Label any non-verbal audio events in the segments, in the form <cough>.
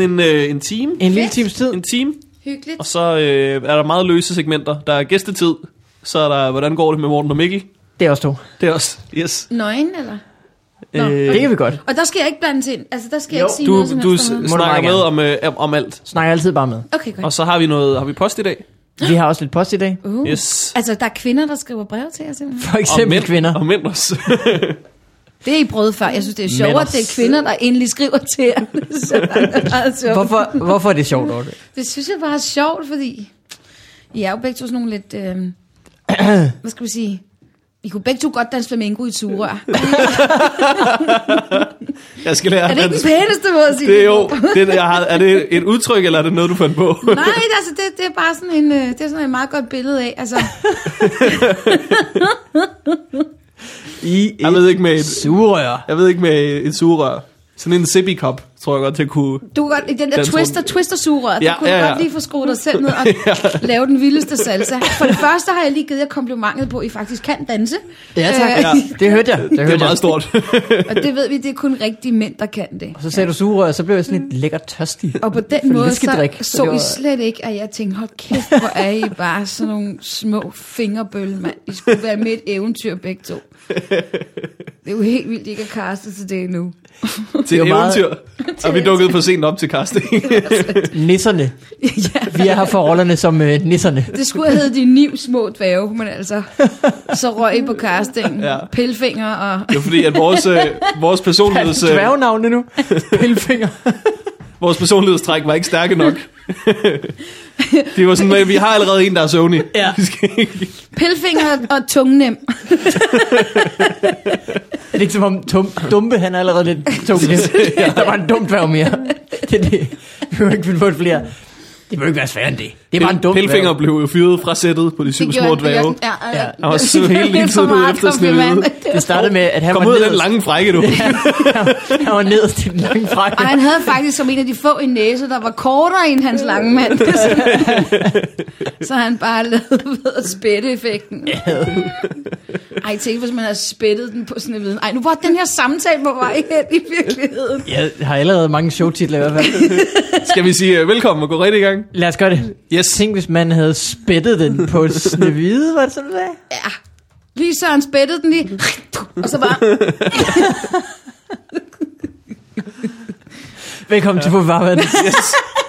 sådan en, øh, en time. En lille times tid. En time. Hyggeligt. Og så øh, er der meget løse segmenter. Der er gæstetid. Så er der, hvordan går det med Morten og Mikkel? Det er også to. Det er også, yes. Nøgen, eller? Nå, Øh, Det kan vi godt. Og der skal jeg ikke blande ind. Altså, der skal jeg Jo, ikke sige Du, noget som du helst s- snakker meget med om, øh, om alt. Snakker altid bare med. Okay, godt. Og så har vi noget, har vi post i dag? Vi har også lidt post i dag. Uh. Yes. Altså, der er kvinder, der skriver brev til jer simpelthen. For Og eksempel mænd, kvinder. Og mænd også. <laughs> Det er I prøvet før. Jeg synes, det er sjovere, at det er kvinder, der endelig skriver til jer. <laughs> Er sjovt. Hvorfor, hvorfor er det sjovt, Audrey? Det synes jeg bare er sjovt, fordi I er jo begge to sådan nogle lidt... Øh, <clears throat> hvad skal vi sige? I kunne begge to godt danse flamenco i et sugerør. <laughs> Jeg skal lære er det ikke den pæneste måde at sige Det er jo, det, jeg har, er det et udtryk, eller er det noget, du fandt på? <laughs> Nej, det, altså, det, det er bare sådan en, øh, det er sådan et meget godt billede af. Altså, I Jeg ved ikke med et, sugerør. jeg ved ikke med et sugerør. Sådan en sippy cup, tror jeg godt, til at kunne... du kan godt, i den der twister, twister sugerør, ja, Ja, der kunne ja, du ja. godt lige få skruet dig selv ned og <laughs> lave den vildeste salsa. For det første har jeg lige givet jer komplimentet på, at I faktisk kan danse. Ja, tak. Øh, Ja. Det hørte jeg. Det, Det er hørte meget jeg. stort. Og det ved vi, det er kun rigtige mænd, der kan det. Og så sagde du sugerør, så blev jeg sådan lidt lækker tørstig. Og på den måde, så. Så så det I var- slet ikke, at jeg tænkte, hold kæft, hvor er I bare sådan nogle små fingerbølle, mand. I skulle være med i et eventyr begge to. <laughs> Det er jo helt vildt, I ikke er castet til det endnu. <laughs> til er et meget- eventyr. <laughs> Og vi dukkede for sent op til casting. Nisserne. ja, Vi er her for rollerne som øh, nisserne. det skulle have heddet de ni små dvæve, men altså, så røg I på castingen. Ja. Pilfinger og... Det var fordi, at vores, øh, vores, personligheds, øh, Dværgenavne nu. Pilfinger. vores personlighedstræk var ikke stærke nok. <laughs> Det var sådan, at vi har allerede en, der er Sony. Ja. Pilfinger og tungnem. <laughs> Er det ikke som om tum, Dumpe, han er allerede lidt tung? <laughs> ja. Der var en dum dværg mere. Det er det. Vi må ikke finde på et flere. Det må ikke være sværere end det. Det er bare en dum Pelfinger blev jo fyret fra sættet på de syv små dværge. Ja, ja. Ja. Han var så hele for ude meget efter. Snehvide. Det startede med, at han Kom var ud af den lange frække, du. <laughs> Han var nederst i den lange frakke. Og han havde faktisk som en af de få en næse, der var kortere end hans lange mand. <laughs> så han bare lavede ved at spætte effekten. Ej, tænk, hvis man havde spættet den på sådan en viden. Ej, nu var den her samtale på vej hen i virkeligheden. Jeg har allerede mange showtitler i hvert fald. Skal vi sige uh, velkommen og gå rigtig i gang? Lad os gøre det. Yes. Tænk, hvis man havde spættet den på Snevide, var det sådan, sagde? Ja, lige så han spættede den lige. Og så bare, <laughs> Velkommen til på farvandet. yes.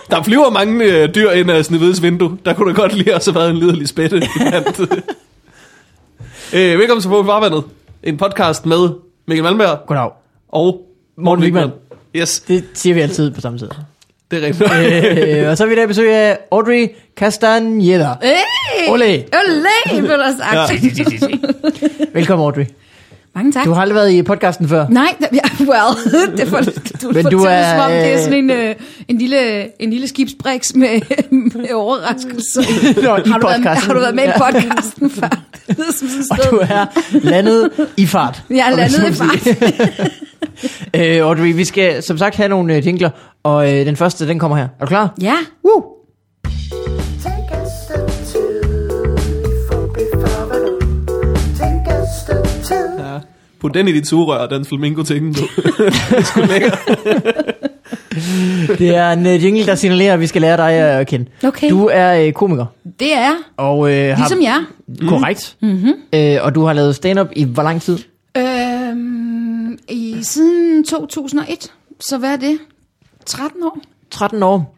Der flyver mange uh, dyr ind af Snevides vindue. Der kunne da godt lige også have været en liderlig spætte. uh, <laughs> velkommen til På Farvandet. En podcast med Mikkel Malmberg Goddag. og Morten. Wigman. Yes, Det siger vi altid på samme tid. Det er rigtigt. øh, og så er vi i dag besøg af Audrey Castaneda. hey! Ole. Ole, blev der sagt. Velkommen, Audrey. Mange tak. Du har aldrig været i podcasten før. Nej, da- ja, well, <laughs> det får, du Men du er, som om, det er øh, sådan en, øh, en, lille, en lille skibsbriks med, med overraskelser. <laughs> Nå, i har, du været, podcasten. har du været med i podcasten før? <laughs> Det lyder som sådan Og du er landet i fart. Jeg er landet i sige. <laughs> øh, Audrey, vi skal som sagt have nogle øh, jingler, og øh, den første, den kommer her. Er du klar? Ja. Woo! Ja. Put den i dit sugerør, den flamingo ting du. <laughs> det er sgu lækkert. Det er en øh, jingle, der signalerer, at vi skal lære dig at kende. Okay. Du er øh, komiker. Det er Og, øh, ligesom jeg. har, Korrekt. Mm-hmm. Øh, og du har lavet stand-up i hvor lang tid? Øhm, i, siden 2001. Så hvad er det? 13 år? 13 år.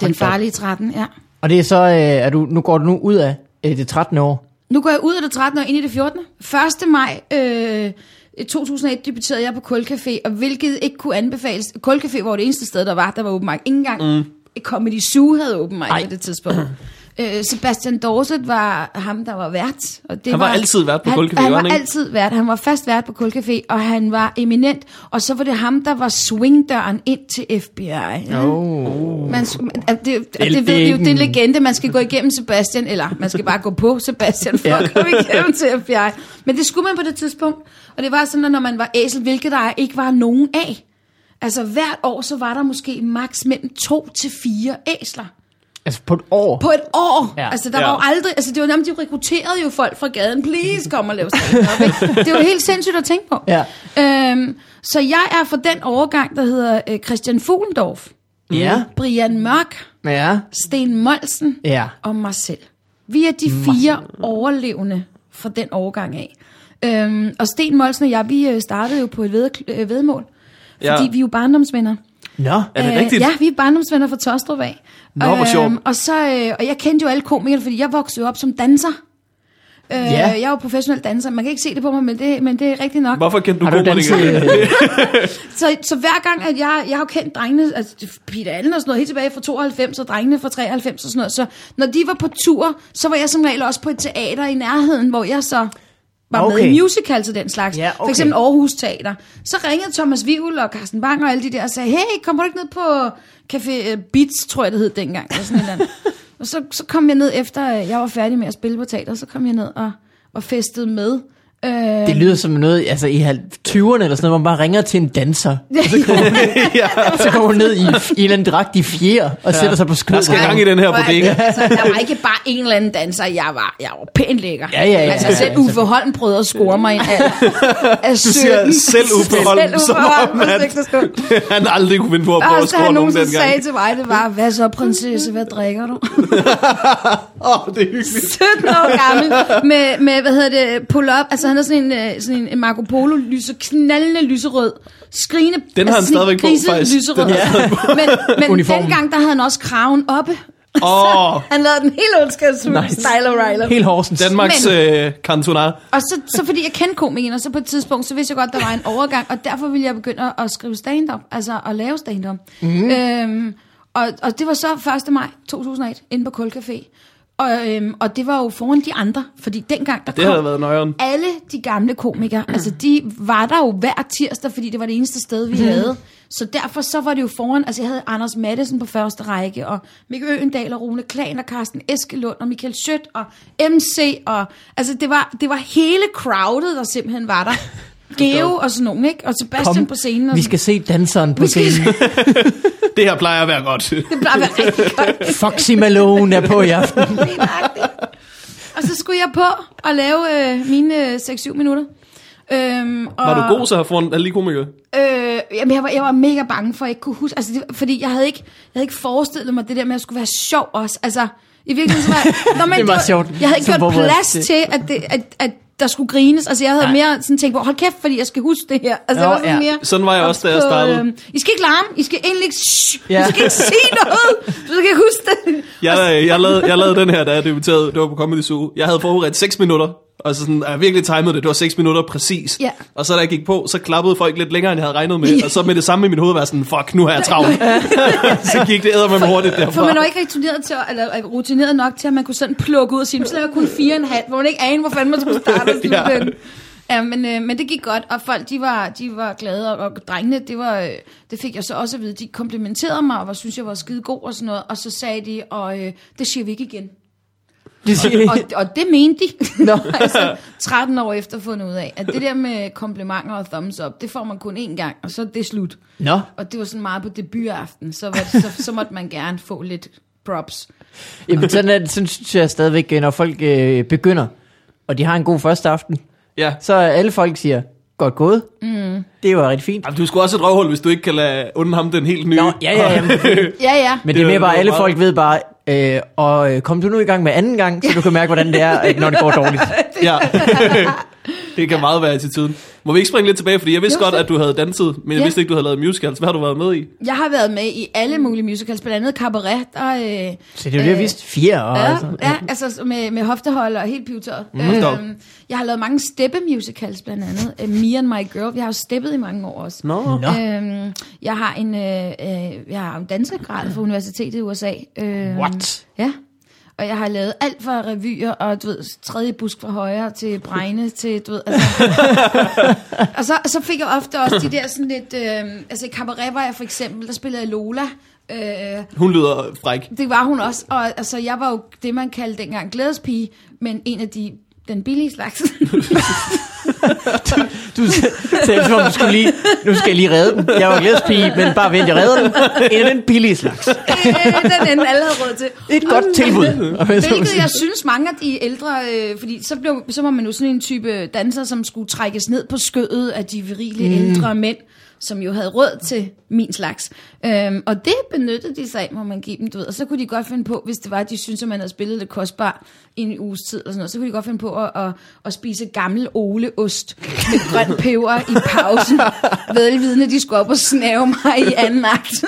Den farlige 13, ja. Og det er så, øh, er du, nu går du nu ud af øh, det 13. år. Nu går jeg ud af det 13 og ind i det 14. 1. maj øh, 2001 debuterede jeg på Kulcafé, og hvilket ikke kunne anbefales. Kulcafé var det eneste sted, der var, der var open mic. Ingen gang mm. Comedy Zoo havde open mic på det tidspunkt. Øh, Sebastian Dorset var ham, der var vært. Og det Han var altid vært på han, Kulcafé, Han var var han ikke? altid vært. Han var fast vært på Kulcafé, og han var eminent. Og så var det ham, der var swingdøren ind til FBI. Ja. Oh. Man, man, det, det, det, det ved er vi jo, det er en- legende, man skal gå igennem Sebastian, eller man skal bare gå på Sebastian for Ja. at komme igennem til FBI. Men det skulle man på det tidspunkt, og det var sådan, at når man var æsel, hvilket der ikke var nogen af. Altså hvert år, så var der måske maks mellem to til fire æsler. Altså på et år. På et år. Ja. Ja. Altså, der Ja. ja. var jo aldrig... Altså, det var nærmest, de rekrutterede jo folk fra gaden. Please, kom og lav ikke? Det er jo helt sindssygt at tænke på. Ja. Øhm, så jeg er fra den overgang, der hedder øh, Christian Fuglendorf. Ja. Brian Mørk, Ja. Sten Molsen Ja. og mig selv. Vi er de fire overlevende fra den årgang af. Øhm, og Sten Molsen og jeg, vi øh, startede jo på et ved, øh, vedmål, Ja. fordi vi er jo barndomsvenner. Nå. Er det Øh, rigtigt? Ja, vi er barndomsvenner fra Tostrup af. Nå, hvor sjovt. og, så, øh, og jeg kendte jo alle komikere, fordi jeg voksede op som danser. Øh, Ja. Jeg er jo professionel danser. Man kan ikke se det på mig, men det, men det er rigtigt nok. Hvorfor kendte du komikere? <laughs> Så, så hver gang, at jeg, jeg har jo kendt drengene, altså Peter Allen og sådan noget, helt tilbage fra 92, og drengene fra 93 og sådan noget. Så når de var på tur, så var jeg som regel også på et teater i nærheden, hvor jeg så var okay. med i musical til den slags. Ja, For okay. eksempel Aarhus Teater. Så ringede Thomas Vivl og Carsten Bang og alle de der og sagde, hey, kommer du ikke ned på Café øh, Beats, tror jeg det hed dengang. Eller sådan et eller <laughs> og så, så kom jeg ned efter, øh, jeg var færdig med at spille på teater, så kom jeg ned og, og festede med. Øh, Det lyder som noget, altså i 20'erne eller sådan noget, hvor man bare ringer til en danser. <laughs> Så går hun ned i, i en eller anden dragt i fjer og sætter sig på Der skødet. skal gang i den her Og bodega. Altså, der var ikke bare en eller anden danser, jeg var, jeg var pænt lækker. Ja, ja, ja. Altså selv Uffe Holm prøvede at score mig en alder af 17. siger selv Uffe Holm, selv Uffe som om, Holm på at-. <laughs> Han aldrig kunne finde på at Og prøve at score nogen nogensinde sagde dengang. til mig, det var, hvad så prinsesse, hvad drikker du? <laughs> Åh, oh, det er hyggeligt. 17 år gammel, med, med hvad hedder det, pull-up, altså han har sådan en, øh, sådan en Marco Polo lyse, knaldende lyserød, skrigende, Den har han en stadigvæk på, faktisk. lyserød. Den Men, men Uniformen. dengang, der havde han også kraven oppe. <laughs> Åh, oh, Han lavede den helt ondskabsfuld Nice. nice. style O'Reilly. Helt Horsens. Danmarks Men- øh. Og så, så fordi jeg kendte komikeren, og så på et tidspunkt, så vidste jeg godt, der var en overgang, og derfor ville jeg begynde at, at skrive stand-up, altså at lave stand-up. Mm. Øhm, og, og det var så 1. maj 2008, inde på Kulcafé. Og, øhm, og det var jo foran de andre, fordi dengang der Det kom havde været nøjeren. alle de gamle komikere, altså de var der jo hver tirsdag, fordi det var det eneste sted, vi havde. Så derfor så var det jo foran, altså jeg havde Anders Mattesen på første række, og Mikkel Øendal og Rune Klan og Carsten Eskelund og Michael Schødt og MC, og altså det var, det var hele crowdet, der simpelthen var der. <laughs> Geo og sådan nogen, ikke? Og Sebastian Kom, på scenen. Og vi skal se danseren på skal- scenen. <laughs> Det her plejer at være godt. Det plejer at være rigtig godt. Foxy Malone er på i aften. <laughs> Og så skulle jeg på og lave øh, mine øh, 6-7 minutter. Øhm, og, Var du god så foran alle de komikere? Øh, jamen, jeg var, jeg var mega bange for, at jeg ikke kunne huske, altså det, fordi jeg havde, ikke, jeg havde ikke forestillet mig det der med, at jeg skulle være sjov også. Altså, i virkeligheden så var jeg, <laughs> Nå, men Det var- sjovt. Jeg havde ikke gjort plads det- til, at, det, at, at der skulle grines. Altså, jeg havde Nej. mere sådan tænkt på, hold kæft, fordi jeg skal huske det her. Altså, Nå, jeg var sådan ja. mere Sådan var jeg også, da jeg startede. øhm, I skal ikke larme, I skal egentlig ikke, shh, Ja. I skal ikke sige noget, så skal jeg huske det. Jeg, jeg, lavede, jeg lavede den her, da jeg debuterede. Det var på Comedy Zoo. Jeg havde forberedt 6 minutter. Og så sådan, jeg virkelig timet det. Det var 6 minutter præcis. Ja. Og så da jeg gik på, så klappede folk lidt længere, end jeg havde regnet med. Og så med det samme i mit hoved var sådan, fuck, nu har jeg travlt. <laughs> så gik det med hurtigt derfra. For man var ikke rutineret, til, at- eller rutineret nok til, at man kunne sådan plukke ud og sige, så laver jeg kun fire og en halv, hvor man ikke anede, hvor fanden man skulle starte slutte <laughs> Ja. ja. Ja, men, øh, men det gik godt, og folk, de var, de var glade, og, og drengene, det, var, øh, det fik jeg så også at vide, de komplimenterede mig, og var, synes jeg var skide god og sådan noget, og så sagde de, og øh, det siger vi ikke igen. Det siger Og, og det mente de. <laughs> Nå. <laughs> altså, 13 år efter fundet ud af, at det der med komplimenter og thumbs up, det får man kun én gang, og så er det slut. Nå, Og det var sådan meget på debutaften, så, var det, så, så måtte man gerne få lidt props. Jamen, sådan, er, sådan synes jeg stadigvæk, når folk øh, begynder, og de har en god første aften, Ja. så alle folk siger, godt gået. Mm. Det var rigtig fint. Jamen, du skulle også et røvhul, hvis du ikke kan lade unde ham den helt nye. Nå, ja, ja, ja. Men, <laughs> Ja, ja. men det er Det- mere bare, alle meget- folk ved bare, øh, og øh, kom du nu i gang med anden gang, så du kan mærke, hvordan det er, at når det går dårligt. <laughs> Ja. <laughs> det kan meget være attituden. Må vi ikke springe lidt tilbage, fordi jeg vidste Jo, godt, at du havde danset, men jeg Ja. vidste ikke, du havde lavet musicals. Hvad har du været med i? Jeg har været med i alle mulige musicals, blandt andet Cabaret, der, øh, Så det er jo det, jeg vidste. Fire og ja, altså. ja, altså med, med hoftehold og helt pivetøjet. Op. Øhm, jeg har lavet mange steppe-musicals, blandt andet. Uh, Me and My Girl. Jeg har jo steppet i mange år også. Nå. Nå. Øhm, jeg har en, øh, øh, jeg har en dansegrad fra Universitetet i USA. Øhm, What? Ja. Og jeg har lavet alt fra revyer og, du ved, tredje busk fra højre til bregne til, du ved, altså. <laughs> og så, så fik jeg ofte også de der sådan lidt, øh, altså i cabaret var jeg for eksempel, der spillede jeg Lola. Øh, Hun lyder fræk. det var hun også, og altså jeg var jo det, man kaldte dengang glædespige, men en af de, den billige slags. <laughs> Du sagde, som om du skulle lige, nu skal jeg lige redde den. Jeg var glædespige, men bare vent, jeg redder den. En af den billige slags. Øh, den ende alle havde råd til. Et godt tilbud. Hvilket jeg synes mange af de ældre, øh, fordi så, blev, så var man jo sådan en type danser, som skulle trækkes ned på skødet af de virile mm. ældre mænd. Som jo havde råd til min slags. Øhm, og det benyttede de sig af, må man give dem, du ved. Og så kunne de godt finde på, hvis det var, at de syntes, at man havde spillet lidt kostbart i en uges tid, eller sådan noget, så kunne de godt finde på at, at, at spise gammel oleost med grøn peber i pausen. <laughs> Velvidende, at de skulle op og snave mig i anden akt.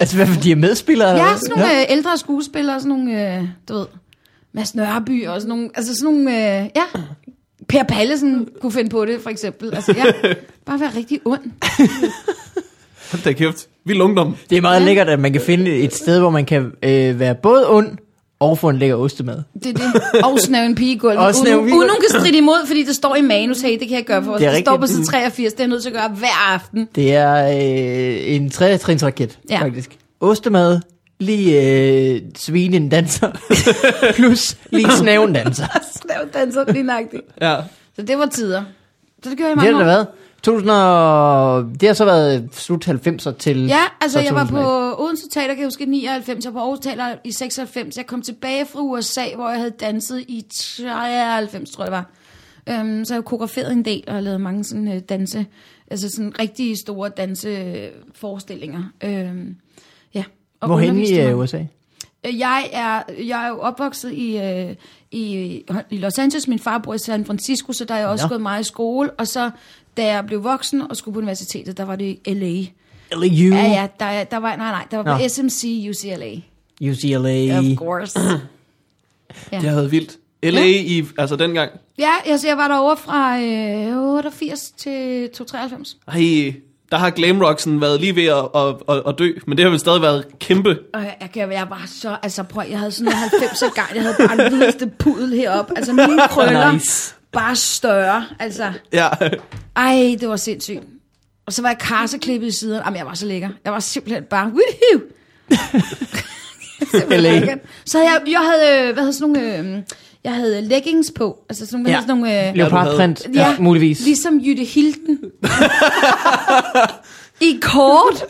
Altså, hvad for de er medspillere? Ja, sådan nogle øh, ældre skuespillere, sådan nogle, øh, du ved, Mads Nørby og sådan nogle, altså sådan nogle, øh, ja, Per Pallesen kunne finde på det, for eksempel. Altså, ja, <laughs> bare være rigtig ond. <laughs> Hold da kæft. Vild ungdom. Det er meget Ja. lækkert, at man kan finde et sted, hvor man kan øh, være både ond og få en lækker ostemad. Det er det. Og snæve en pige i gulvet. Og Uden, snæve en uden kan stride imod, fordi det står i manus. Hey, det kan jeg gøre for os. Det Det, er det står på side 83. Det er jeg nødt til at gøre hver aften. Det er øh, en tre-trins raket, ja. Ja. faktisk. Ostemad, lige øh, svinen danser, <laughs> plus lige <laughs> snaven danser. Snæve danser lige nøjagtigt. Ja. Så det var tider. Så det gjorde jeg i Det har mange det år. været. 2000 og, det har så været slut 90'er til... Ja, altså så jeg var 2001. på Odense Teater, kan jeg huske, i 99, jeg var på Aarhus Teater i 96. Jeg kom tilbage fra USA, hvor jeg havde danset i 93, tror jeg det var. Um, så jeg koreograferet en del og lavet mange sådan uh, danse, altså sådan rigtig store danseforestillinger. Ja. Og Hvorhen i mig. øh, USA? Jeg er, jeg er jo opvokset i, øh, i, i Los Angeles. Min far bor i San Francisco, så der er jeg også Nå. gået meget i skole. Og så, da jeg blev voksen og skulle på universitetet, der var det i L.A. LU, Ja, ja, der, der var, nej, nej, der var på. SMC UCLA. UCLA. Of course. <clears throat> Det har været vildt. L.A. i, altså dengang. Ja, altså jeg var derovre fra øh, 88 til 93. Ej, der har glamrocksen været lige ved at, at, at, at dø, men det har vel stadig været kæmpe. Og jeg, jeg, jeg var så, altså prøv, jeg havde sådan noget 90 gang, jeg havde bare den vildeste pudel heroppe. Altså mine krøller, Nice. bare større. Altså, Ja, ej, det var sindssygt. Og så var jeg karseklippet i siden. Jamen, jeg var så lækker. Jeg var simpelthen bare, woohoo! <laughs> Så havde jeg, jeg havde, øh, hvad hedder sådan nogle, øh, jeg havde leggings på. Altså sådan, Ja. sådan nogle, øh, Leopardprint, ja, Ja. muligvis. Ligesom Jytte Hilden. <laughs> I kort.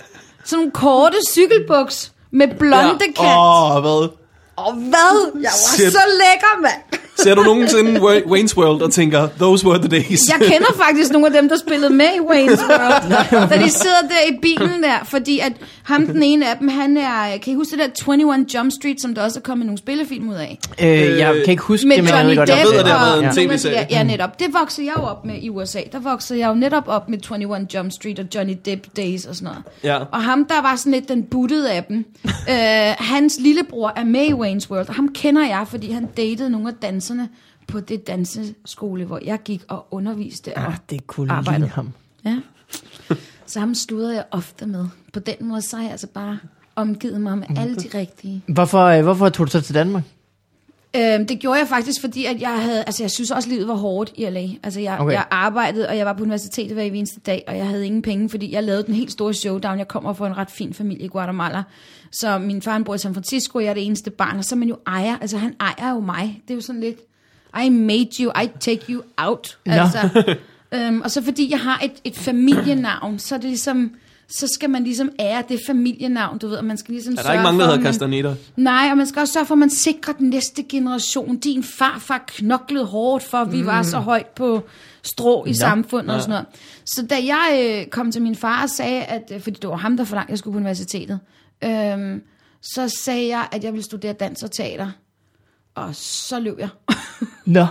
Sådan nogle korte cykelbuks med blonde ja. kant. Åh, oh, hvad? Og hvad? Jeg var Shit. så lækker, mand. Ser du nogensinde Wa- Wayne's World og tænker, those were the days? Jeg kender faktisk nogle af dem, der spillede med i Wayne's World. <laughs> da de sidder der i bilen der, fordi at ham, den ene af dem, han er, kan I huske det der 21 Jump Street, som der også er kommet nogle spillefilm ud af? Øh, jeg kan ikke huske Med det, men jeg Johnny ved godt, Jeg ved, at det har været en tv-serie. Ja, netop. Det voksede jeg jo op med i USA. Der voksede jeg jo netop op med 21 Jump Street og Johnny Depp Days og sådan noget. Ja. Og ham, der var sådan lidt den buttede af dem. <laughs> øh, hans lillebror er med i Wayne's World, og ham kender jeg, fordi han datede nogle af danserne på det danseskole, hvor jeg gik og underviste. Og Ah, det kunne arbejdet. ligne ham. Ja. Så ham sludrede jeg ofte med. På den måde, så har jeg altså bare omgivet mig med alle de rigtige. Hvorfor, øh, hvorfor tog du så til Danmark? Øhm, det gjorde jeg faktisk, fordi at jeg havde, altså jeg synes også, livet var hårdt i LA. Altså jeg, Okay. jeg arbejdede, og jeg var på universitetet hver eneste dag, og jeg havde ingen penge, fordi jeg lavede den helt store showdown. Jeg kommer fra en ret fin familie i Guatemala. Så min far han bor i San Francisco, og jeg er det eneste barn, og så er man jo ejer, altså han ejer jo mig. Det er jo sådan lidt, I made you, I take you out. Altså, øhm, og så fordi jeg har et, et familienavn, så er det ligesom, så skal man ligesom ære det familienavn, du ved, og man skal ligesom Er der ikke mange, der hedder Castaneda? Nej, og man skal også sørge for, at man sikrer den næste generation. Din farfar knoklede hårdt for, at vi var så højt på strå i samfundet og sådan noget. Så da jeg øh, kom til min far og sagde, at, øh, fordi det var ham, der forlangte, at jeg skulle på universitetet, øhm, så sagde jeg, at jeg ville studere dans og teater. Og så løb jeg. Nå,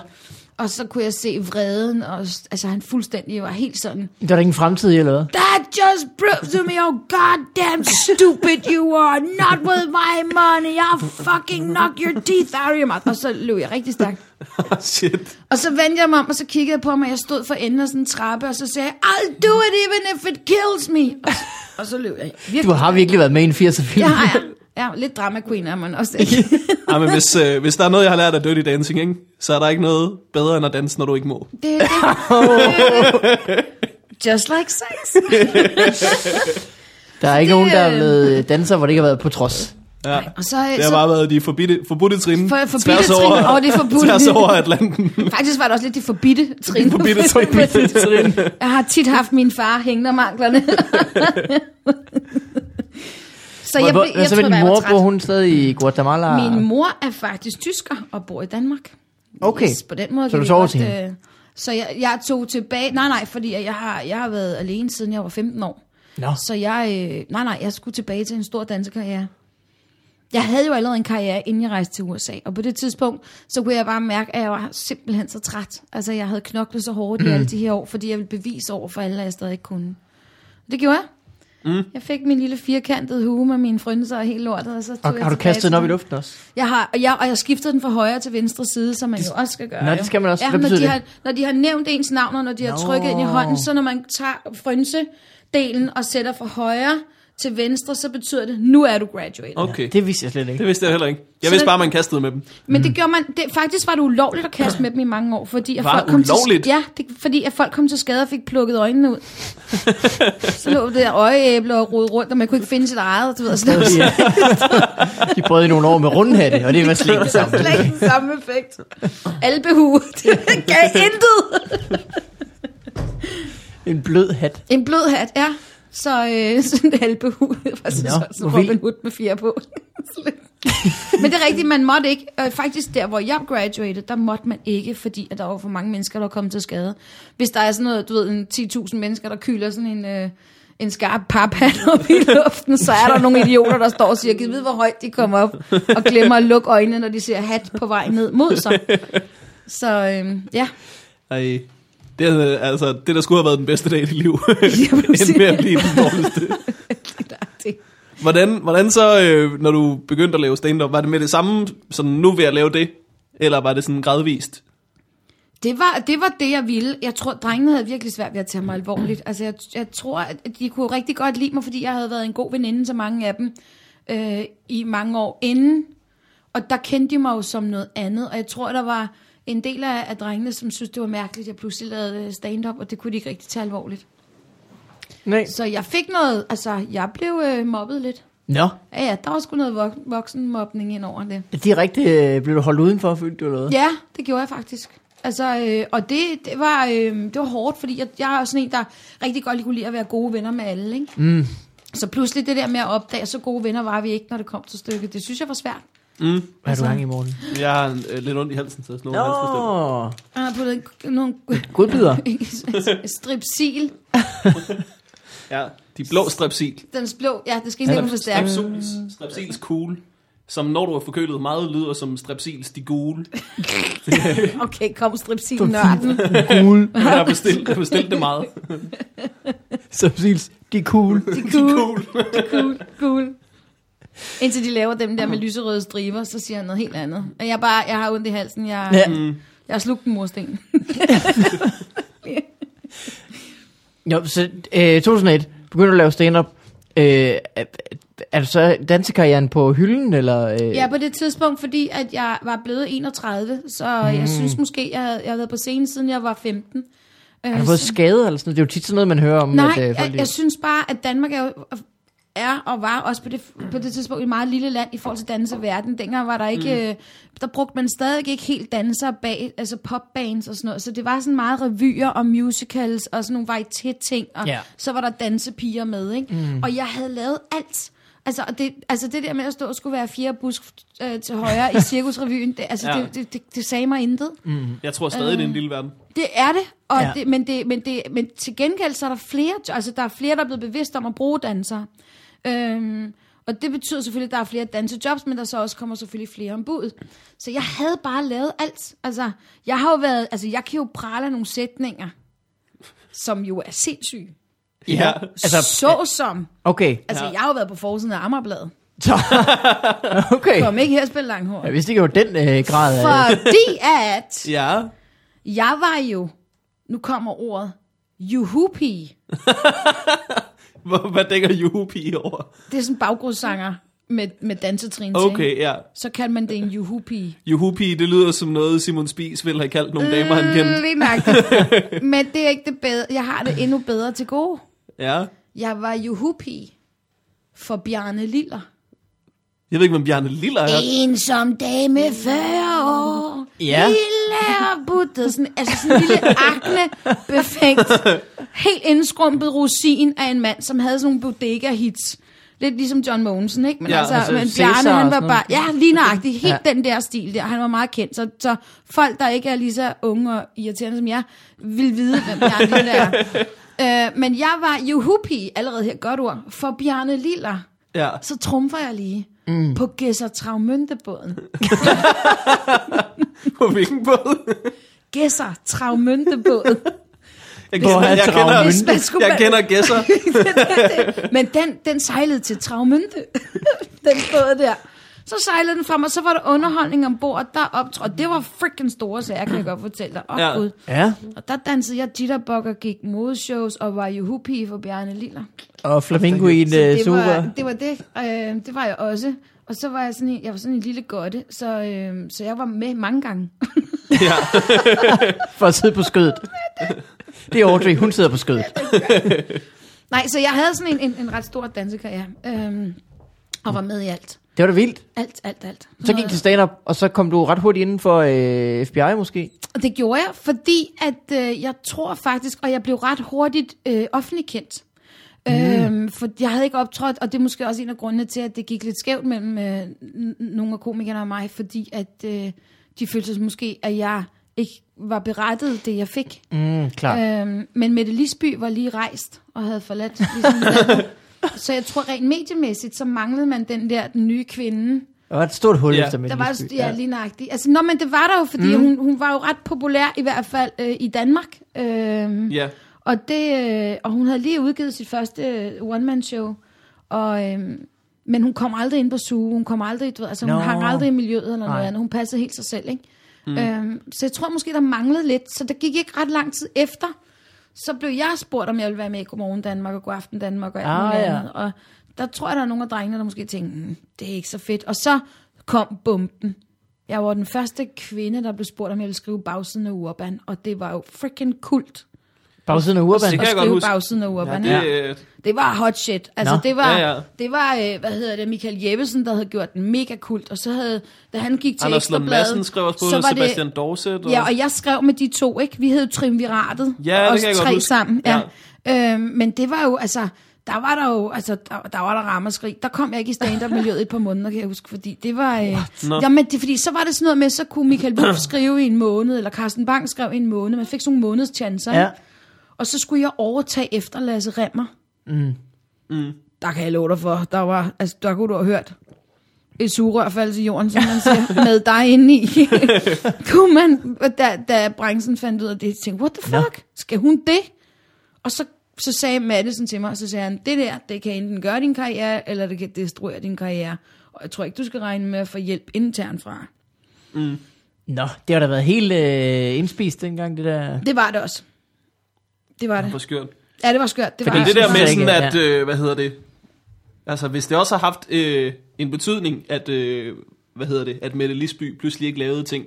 og så kunne jeg se vreden, og altså han fuldstændig var helt sådan, der er ingen fremtid i, eller hvad? That just proves to me how goddamn stupid you are. Not with my money. I'll fucking knock your teeth out of your mouth. Og så løb jeg rigtig stærkt. <laughs> Shit. Og så vendte jeg mig om, og så kiggede jeg på ham, og jeg stod for enden af sådan en trappe, og så sagde jeg, I'll do it even if it kills me. Og, så- og så løb jeg. Virkelig. Du har virkelig været med i en 80'er film. Ja, ja. Ja, lidt drama queen er man også. Ikke? <laughs> Ej, men hvis, øh, hvis der er noget, jeg har lært af Dirty Dancing, ikke? så er der ikke noget bedre end at danse, når du ikke må. Det, det. <laughs> Just like sex. Der er ikke det, nogen, der er øh, blevet danser, hvor det ikke har været på trods. Ja. Og så, Det har så bare været de forbudte, forbudte trin. For- forbudte tværs trin over, over det forbudte. Tværs over Atlanten. faktisk var det også lidt de forbitte trin. De forbidte trin. <laughs> Jeg har tit haft min far hængende om anklerne. Så jeg, Hvor- hvad jeg så tror, med din jeg mor, bor hun stadig i Guatemala? Min mor er faktisk tysker og bor i Danmark. Okay. Yes, på den måde Så du sover til hende? øh, Så jeg, jeg tog tilbage, nej nej, fordi jeg har, jeg har været alene siden jeg var 15 år. Nå. Så jeg, øh, nej nej, jeg skulle tilbage til en stor dansekarriere. Jeg havde jo allerede en karriere, inden jeg rejste til USA, og på det tidspunkt, så kunne jeg bare mærke, at jeg var simpelthen så træt. Altså, jeg havde knoklet så hårdt i <clears throat> alle de her år, fordi jeg ville bevise over for alle, at jeg stadig ikke kunne. Det gjorde jeg. Mm. Jeg fik min lille firkantede hue med mine frynser og helt lortet, og så tog Og, jeg har du kastet den op i luften også? Jeg har, og jeg, og jeg skiftede den fra højre til venstre side, som man jo også skal gøre. Nå, det skal man også. Ja, Hvad når, de det? har, når de har nævnt ens navn, og når de har Nå. trykket ind i hånden, så når man tager frynsedelen og sætter fra højre til venstre, så betyder det, nu er du graduated. Okay. Det vidste jeg slet ikke. det vidste jeg heller ikke. Jeg Så vidste bare, man kastede med dem. Men det gjorde man, det, faktisk var det ulovligt at kaste med dem i mange år, fordi at Var folk kom ulovligt? til, ja, det, fordi at folk kom til skade og fik plukket øjnene ud. så lå det der øjeæble og rode rundt, og man kunne ikke finde sit eget. Du ved, så det var Ja. De prøvede i nogle år med rundhatte, og det var slet ikke det samme. slet ikke samme effekt. Albehue, <laughs> det gav intet. En blød hat. En blød hat, ja. Så øh, <laughs> sådan en Nå, så, så. Robin Hood med fire på. <laughs> Men det er rigtigt, man måtte ikke. Øh, faktisk der, hvor jeg graduated, der måtte man ikke, fordi at der var for mange mennesker, der kommet til skade. Hvis der er sådan noget, du ved, en 10.000 mennesker, der kyler sådan en... Øh, en skarp paphat <laughs> op i luften, så er der nogle idioter, der står og siger, giv ved, hvor højt de kommer op, og glemmer at lukke øjnene, når de ser hat på vej ned mod sig. Så øh, ja, Ej, det, altså, det der skulle have været den bedste dag i dit liv, <laughs> præcis. end med at blive den dårligste. <laughs> Hvordan, hvordan så, øh, når du begyndte at lave stand-up, var det med det samme, sådan nu ved at lave det? Eller var det sådan gradvist? Det var, det var det, jeg ville. Jeg tror, drengene havde virkelig svært ved at tage mig alvorligt. Altså, jeg, jeg tror, at de kunne rigtig godt lide mig, fordi jeg havde været en god veninde til mange af dem øh, i mange år inden. Og der kendte de mig jo som noget andet. Og jeg tror, der var en del af, af drengene, som synes det var mærkeligt, at jeg pludselig lavede stand-up, og det kunne de ikke rigtig tage alvorligt. Nej. Så jeg fik noget, altså, jeg blev øh, mobbet lidt. Nå, Ja, ja, der var sgu noget vok- voksenmobning ind over det. direkte øh, blev du holdt udenfor, følte du eller noget? Ja, det gjorde jeg faktisk. Altså, øh, og det, det, var, øh, det var hårdt, fordi jeg, jeg er sådan en, der rigtig godt lige kunne lide at være gode venner med alle, ikke? Mm. Så pludselig det der med at opdage, så gode venner var vi ikke, når det kom til stykket. Det synes jeg var svært. Mm. Hvad har Altså- du gang i morgen? Jeg har øh, lidt ondt i halsen, så sådan noget halsbestemt. Nå, Jeg har puttet en- nogle godbider. <laughs> stripsil. <laughs> Ja, de blå strepsil. Den blå, ja, det skal ikke være for stærkt. Strepsils, strepsils cool. Som når du er forkølet meget lyder som strepsils de gule. <laughs> Okay, kom stripsil nørden. Cool. Jeg har bestilt, jeg har bestilt det meget. Så Sils, de er cool. Cool, cool, cool. Indtil de laver dem der med lyserøde striber, så siger han noget helt andet. Og Jeg, bare, jeg har ondt i halsen. Jeg, Ja. Mm. jeg har slugt en mursten. <laughs> Jo, så øh, 2001 begyndte at lave stand-up. Øh, er, du så dansekarrieren på hylden, eller? Øh? Ja, på det tidspunkt, fordi at jeg var blevet 31, så mm. jeg synes måske, jeg havde, jeg havde været på scenen, siden jeg var 15. Har du fået skade eller sådan noget? Det er jo tit sådan noget, man hører om. Nej, at, øh, folk, jeg, jeg synes bare, at Danmark er, jo, er og var også på det, på det tidspunkt et meget lille land i forhold til danseverden. Dengang var der ikke, mm. øh, der brugte man stadig ikke helt dansere bag, altså popbands og sådan noget. Så det var sådan meget revyer og musicals og sådan nogle varieté-ting, og Ja. så var der dansepiger med, ikke? Mm. Og jeg havde lavet alt. Altså det, altså det der med at stå og skulle være fire busk øh, til højre i cirkusrevyen, det, altså Ja. det, det, det, det sagde mig intet. Jeg tror stadig, det er en lille verden. Det er det, og ja. det, men, det, men, det, men til gengæld så er der flere, altså der er flere, der er blevet bevidst om at bruge dansere. Øhm, og det betyder selvfølgelig, at der er flere dansejobs, men der så også kommer selvfølgelig flere ombud. Så jeg havde bare lavet alt. Altså, jeg har jo været, altså jeg kan jo prale af nogle sætninger, som jo er sindssyge. Ja. Altså, Så som, Okay. altså Ja. jeg har jo været på forsiden af Amagerbladet. <laughs> Okay. Kom ikke her og spille langhår. Jeg vidste ikke, det var den øh, grad af... Fordi at <laughs> Ja. jeg var jo, nu kommer ordet, juhupi. <laughs> Hvad dækker Juhupi over? Det er sådan en baggrundssanger med, med dansetrin til. Okay, ja. Så kan man det en juhupi. Juhupi, det lyder som noget, Simon Spies ville have kaldt nogle damer, han kendte. Lige nøjagtigt. <laughs> Men det er ikke det bedre. Jeg har det endnu bedre til gode. Ja. Jeg var juhupi for Bjarne Liller. Jeg ved ikke, hvem Bjarne Liller er. En som dame 40 år. Ja. Lille og buttet. Sådan, altså sådan en lille akne befængt. Helt indskrumpet rosin af en mand, som havde sådan nogle bodega hits. Lidt ligesom John Mogensen, ikke? Men, Ja, altså, altså men Bjarne, han var bare... Ja, lige nøjagtigt. Helt ja. den der stil der. Han var meget kendt. Så, så folk, der ikke er lige så unge og irriterende som jeg, vil vide, hvem Bjarne Lille er. <laughs> Øh, men jeg var juhupi, allerede her godt ord, for Bjarne Liller. Ja. Så trumfer jeg lige mm. på Gæsser Travmøntebåden. <laughs> På hvilken båd? Gæsser Travmøntebåden. Jeg Hvor er jeg, Travmønte? Hvis kender, man skulle jeg kender gæsser. <laughs> Men den, den sejlede til Travmønte, <laughs> den båd der. Så sejlede den frem, og så var der underholdning ombord, der optrådte. Det var freaking store sager, kan jeg godt fortælle dig. Åh, oh, Ja. Gud. Ja, Og der dansede jeg jitterbug og gik modeshows, og var juhupi for Bjarne Liller. og Flamingo i en uh, det super. var, det var det. Øh, det var jeg også. Og så var jeg sådan en, jeg var sådan en lille godte, så, øh, så jeg var med mange gange. <laughs> Ja. <laughs> For at sidde på skødet. Det er Audrey, hun sidder på skødet. Nej, så jeg havde sådan en, en, en ret stor dansekarriere. Øh, og var med i alt. Det var da vildt. Alt, alt, alt. Så gik til stand-up, og så kom du ret hurtigt inden for øh, FBI måske. Og det gjorde jeg, fordi at øh, jeg tror faktisk, og jeg blev ret hurtigt øh, offentlig kendt. Mm. Øhm, for jeg havde ikke optrådt, og det er måske også en af grundene til, at det gik lidt skævt mellem øh, nogle af komikerne og mig, fordi at øh, de følte sig måske, at jeg ikke var berettet det, jeg fik. Mm, klart. Øhm, men Mette Lisby var lige rejst og havde forladt ligesom. <laughs> Så jeg tror rent mediemæssigt, så manglede man den der den nye kvinde, Der var et stort hul Ja. efter Mette der var Lisby. ja, lige nøjagtigt. Altså, nå, men det var der jo, fordi mm. hun, hun var jo ret populær, i hvert fald øh, i Danmark. Øhm, ja. og, det, øh, og hun havde lige udgivet sit første øh, one-man-show. Og, øhm, men hun kom aldrig ind på suge. Hun kom aldrig, du ved, altså, hun Nå. hang aldrig i miljøet eller noget Nej. andet. Hun passede helt sig selv, ikke? Mm. Øhm, så jeg tror måske, der manglede lidt. Så der gik ikke ret lang tid efter. Så blev jeg spurgt, om jeg ville være med i Godmorgen Danmark og Godaften Danmark og alt Ah, muligt ja. andet. Og der tror jeg, der er nogle af drengene, der måske tænkte, mm, det er ikke så fedt. Og så kom bomben. Jeg var den første kvinde, der blev spurgt, om jeg ville skrive bagsiden af Urban. Og det var jo freaking kult Bagsiden af Urban. Det kan jeg godt huske. bagsiden af Ja, Urban. det, Ja, det var hot shit. Altså, Nå. det var, Ja, ja. det var øh, hvad hedder det, Michael Jeppesen, der havde gjort den mega kult. Og så havde, da han gik til Anders Lund Madsen skrev også på så var Sebastian det, Dorset. Og... Ja, og jeg skrev med de to, ikke? Vi hed Trimviratet. Ja, det os kan jeg godt tre huske. sammen. Ja. Ja. Øhm, men det var jo, altså, der var der jo, altså, der, der var der ramaskrig. Der kom jeg ikke i stand-up-miljøet et par måneder, kan jeg huske, fordi det var... Øh, Nå. jamen, det, fordi så var det sådan noget med, så kunne Michael Wolf skrive i en måned, eller Carsten Bang skrev i en måned. Man fik sådan nogle månedschancer, Ja. ja. Og så skulle jeg overtage efter Lasse Remmer. Mm. Mm. Der kan jeg love dig for, der var, altså, der kunne du have hørt et sugerør falde til jorden, som man siger, med dig inde i. <laughs> kunne man, da, da branchen fandt ud af det, tænkte, what the fuck, skal hun det? Og så, så sagde Madison til mig, og så sagde han, det der, det kan enten gøre din karriere, eller det kan destruere din karriere. Og jeg tror ikke, du skal regne med at få hjælp internt fra. Nå, det har da været helt øh, indspist dengang, det der. Det var det også. Det var det. Hvor skørt. Ja, det var skørt. Det Men var det der med sådan, at, øh, hvad hedder det, altså hvis det også har haft øh, en betydning, at, øh, hvad hedder det, at Mette Lisby pludselig ikke lavede ting,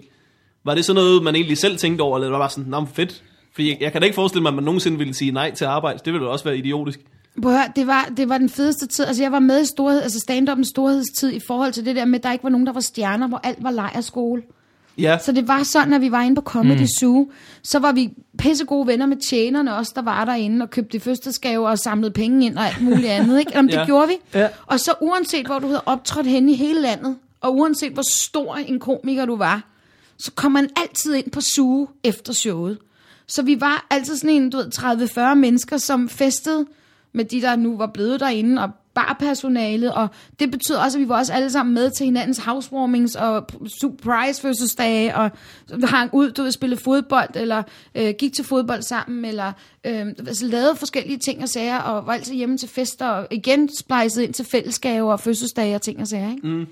var det så noget, man egentlig selv tænkte over, eller var det bare sådan, men fedt, fordi jeg, jeg kan da ikke forestille mig, at man nogensinde ville sige nej til arbejde, det ville da også være idiotisk. Prøv høre, det var, det var den fedeste tid. Altså, jeg var med i storhed, altså stand-up'ens storhedstid i forhold til det der med, at der ikke var nogen, der var stjerner, hvor alt var lejerskole. Ja, Så det var sådan, at vi var inde på Comedy mm. Zoo. Så var vi pisse gode venner med tjenerne også, der var derinde og købte fødselsdagsgaver og samlede penge ind og alt muligt <laughs> andet. Ikke? Jamen, det Ja. gjorde vi. Ja. Og så uanset, hvor du havde optrådt henne i hele landet, og uanset hvor stor en komiker du var, så kom man altid ind på Zoo efter showet. Så vi var altid sådan en, du ved, 30-40 mennesker, som festede med de, der nu var blevet derinde, og barpersonalet, og det betyder også, at vi var også alle sammen med til hinandens housewarmings og surprise fødselsdage, og hang ud, du ved, spille fodbold, eller øh, gik til fodbold sammen, eller øh, altså, lavede forskellige ting og sager, og var altid hjemme til fester, og igen splicede ind til fællesskaber og fødselsdage og ting og sager, ikke? Mm.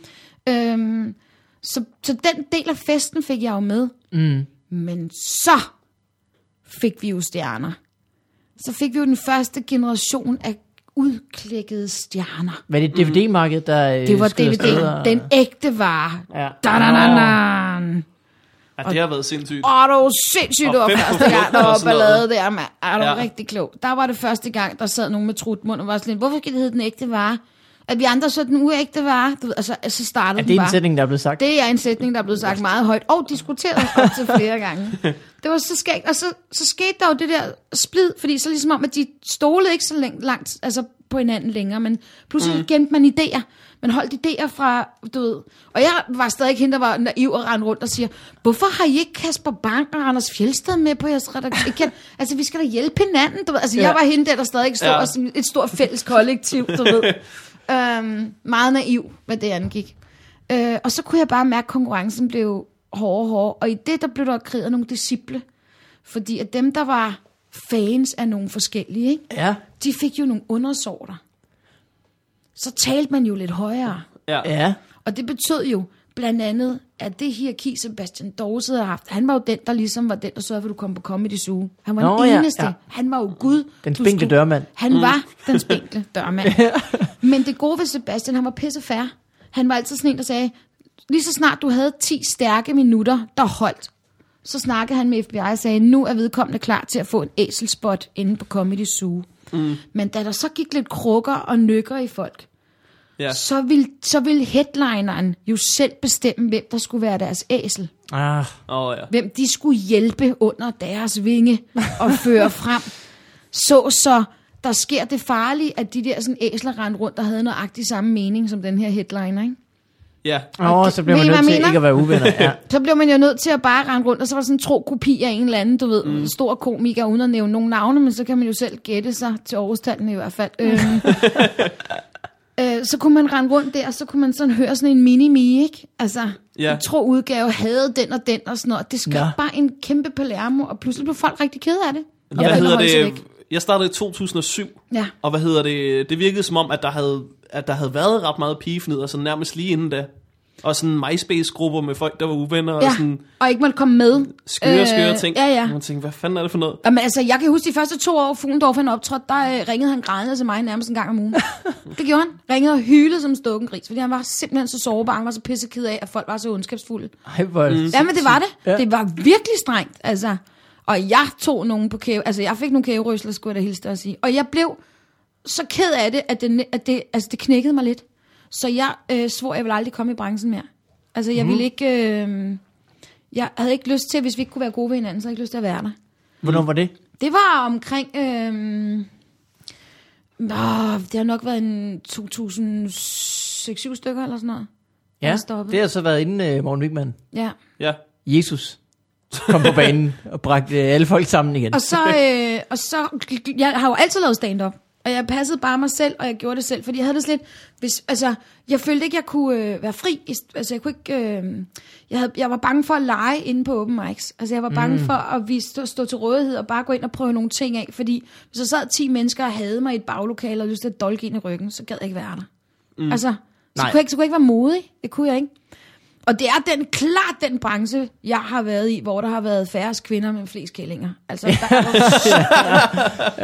Øhm, så, så den del af festen fik jeg jo med. Mm. Men så fik vi jo stjerner. Så fik vi jo den første generation af udklækkede stjerner. Var det DVD-markedet, der øh, Det var DVD, og- den ægte vare. Ja. Da, da, da, da. ja det har været sindssygt. Åh, det var sindssygt, Og det var første gang, der var ballade der, mand. Det var Ja. rigtig klogt. Der var det første gang, der sad nogen med trutmund og var sådan lidt, hvorfor skal det hedde den ægte vare? At vi andre så den uægte var, du ved, altså, så startede Er den det en bare. sætning, der er blevet sagt? Det er en sætning, der er blevet sagt meget højt, og diskuteret op til flere gange. <laughs> Det var så skægt, og så, så skete der jo det der splid, fordi så ligesom om, at de stolede ikke så længe, langt altså på hinanden længere, men pludselig mm. gemte man idéer. Man holdt idéer fra, du ved, og jeg var stadig hende, der var naiv og rendte rundt og siger, hvorfor har I ikke Kasper Bang og Anders Fjeldsted med på jeres redaktion? <laughs> Altså, vi skal da hjælpe hinanden, du ved. Altså, ja. Jeg var hende der, der stadig stod ja. som et stort fælles kollektiv, du ved. <laughs> øhm, meget naiv, hvad det angik. Øh, og så kunne jeg bare mærke, at konkurrencen blev hårdere og hårdere. Og i det, der blev der kreeret nogle disciple. Fordi at dem, der var fans af nogle forskellige, ikke? Ja. de fik jo nogle undersorter. Så talte man jo lidt højere. Ja. Ja. Og det betød jo blandt andet, at det hierarki, Sebastian Dorset havde haft, han var jo den, der ligesom var den, der sørgede for, at du kom på Comedy Zoo. Han var Nå, den ja, eneste. ja. Han var jo Gud. Den spinkle skulle- dørmand. Han mm. var den spinkle <laughs> dørmand. Men det gode ved Sebastian, han var pisse fair. Han var altid sådan en, der sagde, lige så snart du havde 10 stærke minutter, der holdt, så snakkede han med FBI og sagde, nu er vedkommende klar til at få en æselspot inde på Comedy Zoo. Mm. Men da der så gik lidt krukker og nykker i folk, ja. så ville, så ville headlineren jo selv bestemme, hvem der skulle være deres æsel. Ah, Oh, ja. Hvem de skulle hjælpe under deres vinge og føre <laughs> frem. Så så der sker det farlige, at de der sådan æsler rendte rundt og havde nøjagtig samme mening som den her headliner, ikke? ja. Åh, det- så bliver man nødt til jeg ikke at være uvenner. Ja. <laughs> Så blev man jo nødt til at bare rende rundt, og så var der sådan en tro kopi af en eller anden, du ved, mm. stor komiker, uden at nævne nogen navne, men så kan man jo selv gætte sig til årstallene i hvert fald. <laughs> Øh, så kunne man rende rundt der, og så kunne man sådan høre sådan en mini-mi, ikke? Altså, Ja. en tro udgave havde den og den og sådan noget. Det skabte Nå. bare en kæmpe palermo, og pludselig blev folk rigtig kede af det. Og Hvad hedder det? Jeg startede i 2007, Ja. og hvad hedder det? Det virkede som om, at der havde, at der havde været ret meget pigefnid, og sådan nærmest lige inden da. Og sådan MySpace-grupper med folk, der var uvenner, og Ja, sådan og ikke måtte komme med. skøre, skøre ting. Ja, ja. Og man tænkte, hvad fanden er det for noget? Jamen, altså, jeg kan huske de første to år, Fuglendorf han optrådte, der øh, ringede han grædende til mig nærmest en gang om ugen. <laughs> det gjorde han. Ringede og hylede som en stukken gris, fordi han var simpelthen så sårbar. Han var så pisseked af, at folk var så ondskabsfulde. Ej, hvor... Mm. Jamen, det var det. Ja. Ja. Det var virkelig strengt, altså. Og jeg tog nogen på kæve, altså jeg fik nogle kæverøsler, skulle jeg da hilse dig at sige. Og jeg blev så ked af det, at det, at det, altså det knækkede mig lidt. Så jeg øh, svor, jeg ville aldrig komme i branchen mere. Altså jeg mm. ville ikke, øh, jeg havde ikke lyst til, hvis vi ikke kunne være gode ved hinanden, så havde jeg ikke lyst til at være der. Hvornår var det? Det var omkring... Øh, nå, det har nok været en 2006-7 stykker eller sådan noget. Ja, det har så været inden uh, Morten Wigman. Ja. Ja. Jesus kom på banen og bragte uh, alle folk sammen igen. Og så, øh, og så, jeg har jo altid lavet stand-up. Og jeg passede bare mig selv, og jeg gjorde det selv. Fordi jeg havde det slet, hvis, altså, jeg følte ikke, jeg kunne øh, være fri. Altså, jeg kunne ikke, øh, jeg, havde, jeg var bange for at lege inde på open mics. Altså, jeg var bange mm. for at vi stå, stå til rådighed og bare gå ind og prøve nogle ting af. Fordi hvis der sad 10 mennesker og havde mig i et baglokale og lyst til at dolke ind i ryggen, så gad jeg ikke være der. Mm. Altså, så Nej. kunne, jeg så kunne jeg ikke være modig. Det kunne jeg ikke. Og det er den, klart den branche, jeg har været i, hvor der har været færrest kvinder med flest kællinger. Altså, der er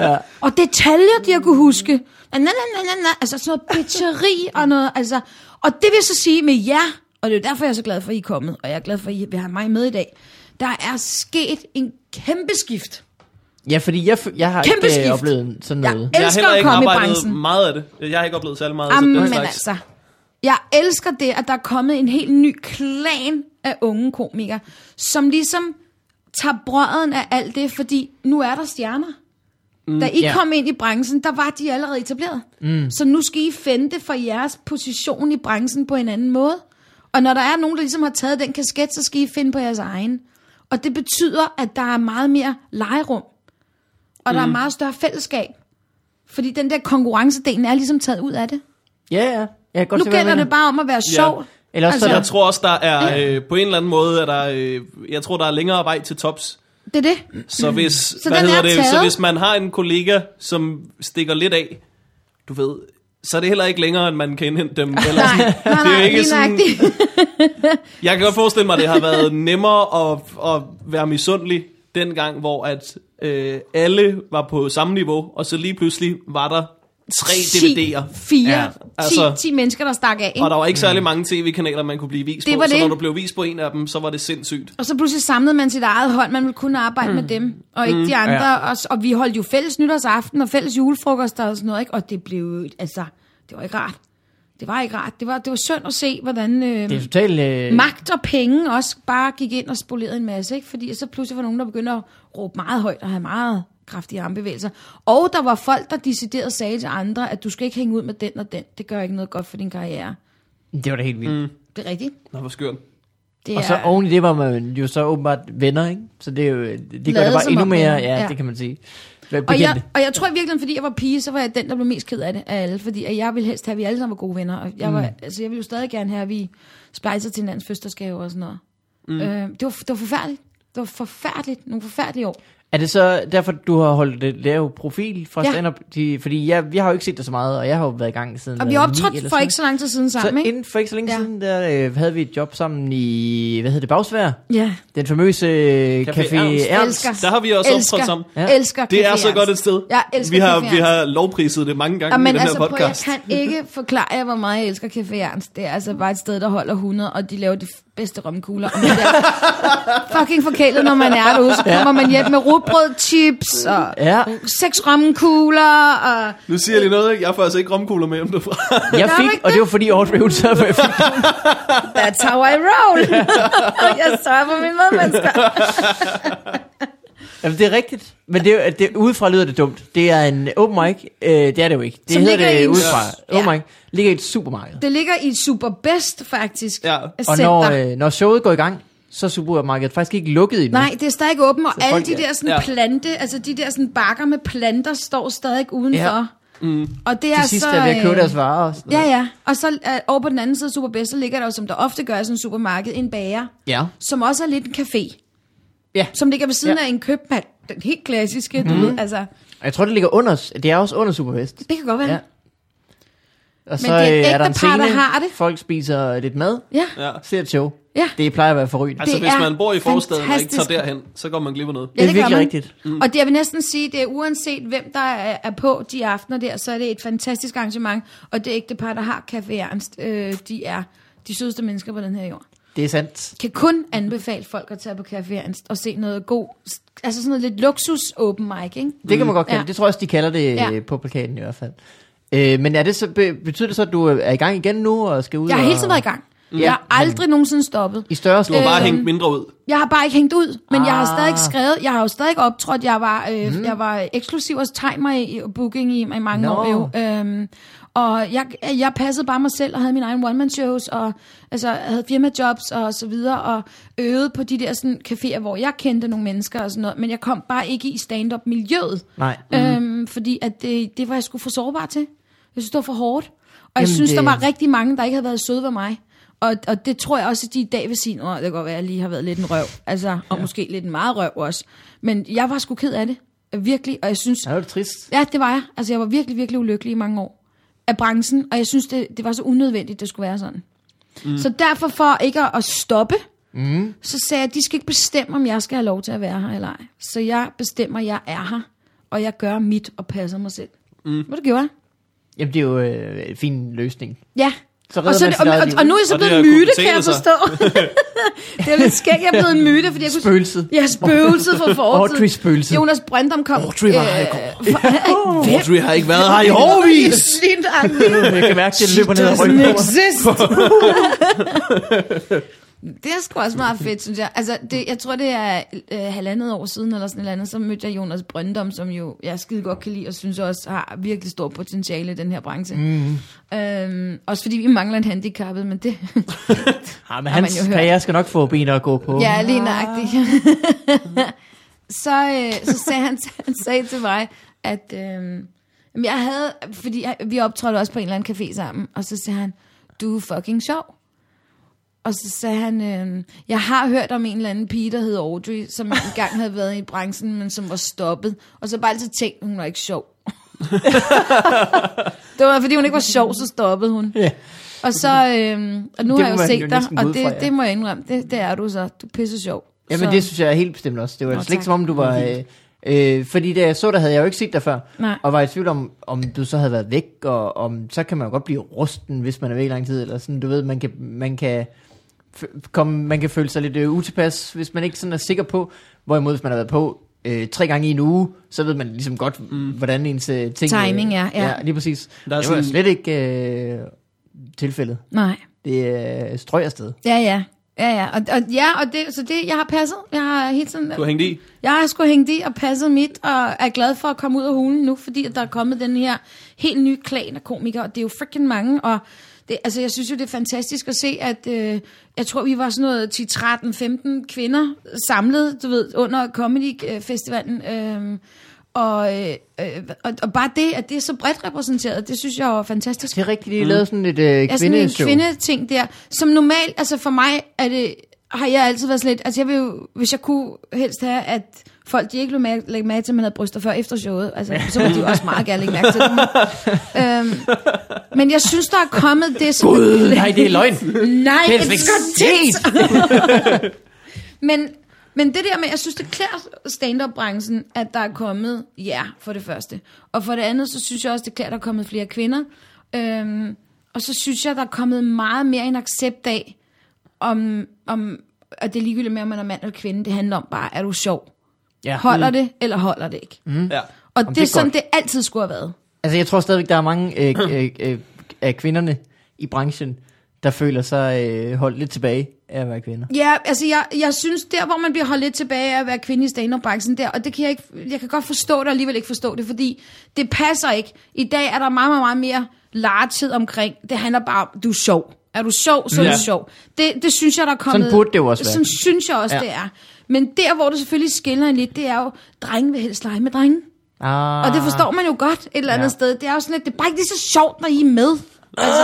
<laughs> ja. Og detaljer, de har kunne huske. Na, na, na, na, na. Altså sådan noget bitcheri og noget. Altså. Og det vil så sige med jer, og det er derfor, jeg er så glad for, at I er kommet, og jeg er glad for, at I vil have mig med i dag. Der er sket en kæmpe skift. Ja, fordi jeg, jeg har Kæmpe ikke skift. uh, oplevet sådan Jeg noget. Jeg har elsker heller at ikke komme i arbejdet branchen. meget af det. Jeg har ikke oplevet særlig meget af Amen, den men slags. altså, jeg elsker det, at der er kommet en helt ny klan af unge komikere, som ligesom tager brøden af alt det, fordi nu er der stjerner. Mm, da I ja. kom ind i branchen, der var de allerede etableret. Mm. Så nu skal I finde det for jeres position i branchen på en anden måde. Og når der er nogen, der ligesom har taget den kasket, så skal I finde på jeres egen. Og det betyder, at der er meget mere legerum. Og der er meget større fællesskab. Fordi den der konkurrencedelen er ligesom taget ud af det. Ja, ja. Jeg kan godt Nu se, hvad gælder jeg det bare om at være sjov. Eller også Altså- så Jeg tror også, der er øh, på en eller anden måde, at der, øh, jeg tror, der er længere vej til tops. Det er det. Så hvis, så hvad den hedder er det, så taget. hvis man har en kollega, som stikker lidt af, du ved, så er det heller ikke længere, end man kan indhente dem. <laughs> Eller Nej, sådan. nej, det er jo nej, ikke lige sådan, nøjagtigt. <laughs> jeg kan godt forestille mig, at det har været nemmere at, at være misundelig dengang, hvor at øh, alle var på samme niveau, og så lige pludselig var der tre DVD'er. Fire. Ja, altså- 10, 10 mennesker, der stak af. Ikke? Og der var ikke særlig mange tv-kanaler, man kunne blive vist Det på, var så det. når du blev vist på en af dem, så var det sindssygt. Og så pludselig samlede man sit eget hold. Man ville kun arbejde mm. med dem, og ikke mm. de andre. Ja. Og, og vi holdt jo fælles nytårsaften og fælles julefrokoster og sådan noget. Ikke? Og det blev jo- altså, det var ikke rart. Det var ikke rart. Det var, det var synd at se, hvordan øh, Det er totalt... Øh, magt og penge også bare gik ind og spolerede en masse. Ikke? Fordi så pludselig var nogen, der begyndte at råbe meget højt og have meget kraftige armbevægelser. Og der var folk, der decideret sagde til andre, at du skal ikke hænge ud med den og den. Det gør ikke noget godt for din karriere. det var da helt vildt. Mm. Det er rigtigt. Nå, hvor skørt. Det Og så oven i det var man jo så åbenbart venner, ikke? Så det, er jo, det gør det bare endnu mere, ja, ja. det kan man sige. Være og, jeg, bekendte. og jeg tror virkelig, fordi jeg var pige, så var jeg den, der blev mest ked af det af alle. Fordi at jeg ville helst have, at vi alle sammen var gode venner. Og jeg, var, Mm. altså, jeg ville jo stadig gerne have, at vi splejser til hinandens fødselsdagsgave og sådan noget. Mm. Øh, det, var, det var forfærdeligt. Det var forfærdeligt. Nogle forfærdelige år. Er det så derfor, du har holdt det lav profil fra Ja. stand-up? De, fordi jeg, jeg har jo ikke set dig så meget, og jeg har jo været i gang siden Og vi optrådte ni eller for ikke så lang tid siden Så sammen, ikke? inden for ikke så længe Ja. siden, der øh, havde vi et job sammen i, hvad hedder det, Bagsvær? Ja. Den famøse øh, Café Café Ernst. Ernst. Elsker. Der har vi også elsker, optrådt sammen. Ja. Elsker Det er Café så godt et sted. Jeg elsker vi har, Café vi har lovpriset det mange gange Ja, i men den altså, her prøv, jeg podcast. kan ikke forklare jer, hvor meget jeg elsker Café Ernst. Det er altså bare et sted, der holder 100, og de laver de bedste romkugler. Og man <laughs> fucking forkælet, når man er derude. Så kommer man hjem med rugbrød, chips og Ja, seks romkugler. Og Nu siger jeg lige noget, ikke? Jeg får altså ikke romkugler med hjem derfra. jeg fik, og det var fordi Audrey hun sad fik that's how I roll. <laughs> jeg sørger for mine medmennesker. <laughs> Jamen, det er rigtigt. Men det, er- det, udefra lyder det dumt. Det er en open mic. Øh, det er det jo ikke. Det Som hedder ligger i det en- udefra. Ja. Open mic ligger i et supermarked. Det ligger i et superbest, faktisk. Ja. Og når, øh, når showet går i gang, så er supermarkedet faktisk ikke lukket endnu. Nej, det er stadig åbent, og Så alle folk de er- der sådan ja. plante, altså de der sådan bakker med planter, står stadig udenfor. Ja. Mm. Og det er Til sidst så... er ved at købe øh, deres varer og sådan Ja, ja. Og så uh, over på den anden side af Superbest, så ligger der jo, som der ofte gør i sådan en supermarked, en bager, ja. som også er lidt en café. Ja. Som ligger ved siden Ja. af en købmand. Den helt klassiske, du ved, altså. Jeg tror, det ligger under, det er også under Superfest. Det kan godt være. Ja. Ja. Og det er et øh, er der en ægtepar, der scene, har det. folk spiser lidt mad, ja. Ja. ser et show. Ja. Det plejer at være forrygende. Altså, Det hvis er man bor i forstaden og ikke tager fantastisk. derhen, så går man glip af noget. det er gør virkelig man. rigtigt. Mm. Og det jeg vil næsten sige, det er uanset hvem der er, er på de aftener der, så er det et fantastisk arrangement. Og det ægtepar, der har Café Ernst, øh, de er de sødeste mennesker på den her jord. Det er sandt. Kan kun anbefale folk at tage på Café Ernst og se noget god, altså sådan noget lidt luksus open mic, ikke? Det kan man godt kalde Ja. det. Tror jeg også, de kalder det Ja. ja. på plakaten i hvert fald. Øh, men er det så, be- betyder det så, at du er i gang igen nu og skal ud Jeg har og... hele tiden været i gang. Ja, Jeg har aldrig nogensinde stoppet. I større Du har bare Øhm, hængt mindre ud. Jeg har bare ikke hængt ud, men jeg har Ah. stadig skrevet, jeg har jo stadig optrådt, jeg var, øh, mm. jeg var eksklusiv hos Timer i, i booking i, i mange Nå. år jo. Øhm, og jeg, jeg passede bare mig selv og havde mine egne one-man-shows, og altså, havde firmajobs og så videre, og øvede på de der sådan, caféer, hvor jeg kendte nogle mennesker og sådan noget, men jeg kom bare ikke i stand-up-miljøet, Nej. mm. øhm, fordi at det, det var jeg sgu for sårbar til. Jeg synes, det var for hårdt. Og jeg Jamen, synes, det- der var rigtig mange, der ikke havde været søde ved mig. Og, og det tror jeg også, at de i dag vil sige, at det kan godt være, at jeg lige har været lidt en røv. Altså, og måske lidt en meget røv også. Men jeg var sgu ked af det. Virkelig. Og jeg synes, Ja, det er trist. ja, det var jeg. Altså, jeg var virkelig, virkelig ulykkelig i mange år af branchen. Og jeg synes, det, det var så unødvendigt, det skulle være sådan. Mm. Så derfor for ikke at, at stoppe, Mm. så sagde jeg, at de skal ikke bestemme, om jeg skal have lov til at være her eller ej. Så jeg bestemmer, at jeg er her. Og jeg gør mit og passer mig selv. Mm. Hvad det gjorde jeg? Jamen, det er jo øh, en fin løsning. Ja. Så Og, så, og, og, og nu er jeg så blevet myte, kan jeg forstå. <laughs> det er lidt skægt, jeg er blevet en myte, fordi jeg kunne... Spøgelset. Ja, spøgelset for fortid. Audrey spøgelset. Jonas Brøndum kom... Audrey var her i går. Hvem? <laughs> Audrey har ikke været her i <laughs> årvis. Jeg kan mærke, at det løber ned ad ryggen. Det er sgu også meget fedt, synes jeg. Altså, det, jeg tror, det er øh, halvandet år siden, eller sådan et eller andet, så mødte jeg Jonas Brøndum, som jo jeg skide godt kan lide, og synes også har virkelig stor potentiale i den her branche. Mm. Øhm, også fordi vi mangler en handicappet, men det... <laughs> Ja, men Har hans man jo hørt. karriere skal nok få ben at gå på. Ja, lige nøjagtigt. <laughs> så, øh, så sagde han, han sagde til mig, at øh, jeg havde, fordi jeg, vi optrådte også på en eller anden café sammen, og så sagde han, du er fucking sjov. Og så sagde han, øh, jeg har hørt om en eller anden pige, der hed Audrey, som <laughs> engang havde været i branchen, men som var stoppet. Og så bare altid tænkt, hun var ikke sjov. <laughs> det var, fordi hun ikke var sjov, så stoppede hun. Ja. Og så, øh, og nu Det har jeg jo man jo set dig, og det, fra, ja. det må jeg indrømme, det, det er du så. Du er pisse sjov. Jamen, så, det synes jeg er helt bestemt også. Det var Nå, slet ikke som om, du var... Øh, øh, fordi da jeg så dig, havde jeg jo ikke set dig før. Nej. Og var i tvivl om, om du så havde været væk, og om, så kan man jo godt blive rusten, hvis man er væk i lang tid, eller sådan, du ved, man kan, man kan, komme, man kan føle sig lidt øh, utilpas, hvis man ikke sådan er sikker på, hvorimod hvis man har været på øh, tre gange i en uge, så ved man ligesom godt, mm. hvordan ens øh, ting... Timing er, ja. ja. lige præcis. Der er det var sådan- slet ikke... Øh, tilfældet. Nej. Det er strøg afsted. Ja, ja. Ja, ja. Og, og, ja, og det, så det, jeg har passet. Jeg har helt sådan... Du har hængt i. Jeg har sgu hængt i og passet mit, og er glad for at komme ud af hulen nu, fordi at der er kommet den her helt nye klan af komikere, og det er jo freaking mange, og det, altså, jeg synes jo, det er fantastisk at se, at øh, jeg tror, vi var sådan noget 10, 13, 15 kvinder samlet, du ved, under Comedy øh, Festivalen, øh, og, øh, øh, og, og bare det, at det er så bredt repræsenteret, det synes jeg var fantastisk. Det er rigtigt, de har lavet sådan et øh, Ja, sådan en kvindeting der, som normalt, altså for mig er det, har jeg altid været sådan lidt, altså jeg vil jo, hvis jeg kunne helst have, at folk de ikke lå mærke, lægge mærke til, at man havde bryster før efter showet, altså så må de jo også meget gerne lægge mærke til det. Men, øhm, men jeg synes, der er kommet det, som... Gud, nej, det er løgn. Nej, Det er ikke. Men, men det der med, jeg synes, det klæder stand-up-branchen, at der er kommet, ja, for det første. Og for det andet, så synes jeg også, det klæder, at der er kommet flere kvinder. Øhm, og så synes jeg, der er kommet meget mere en accept af, om, om at det er ligegyldigt med, om man er mand eller kvinde. Det handler om bare, er du sjov? Ja. Holder det, eller holder det ikke? Mm. Ja. Og Jamen, det er det er sådan, godt. det altid skulle have været. Altså, jeg tror stadigvæk, der er mange øh, <clears throat> øh, øh, af kvinderne i branchen, der føler sig øh, holdt lidt tilbage af at være kvinder. Ja, altså jeg, jeg synes, der hvor man bliver holdt lidt tilbage af at være kvinde i stand up der, og det kan jeg ikke, jeg kan godt forstå det, og alligevel ikke forstå det, fordi det passer ikke. I dag er der meget, meget, meget mere larthed omkring. Det handler bare om, du er sjov. Er du sjov, så er Ja. du sjov. Det, det synes jeg, der er kommet... Sådan burde det jo også være. Sådan synes jeg også, ja. det er. Men der, hvor det selvfølgelig skiller en lidt, det er jo, drenge vil helst lege med drenge. Ah, Og det forstår man jo godt et eller andet Ja. sted. Det er jo sådan lidt, det er bare ikke lige så sjovt, når I er med. Altså,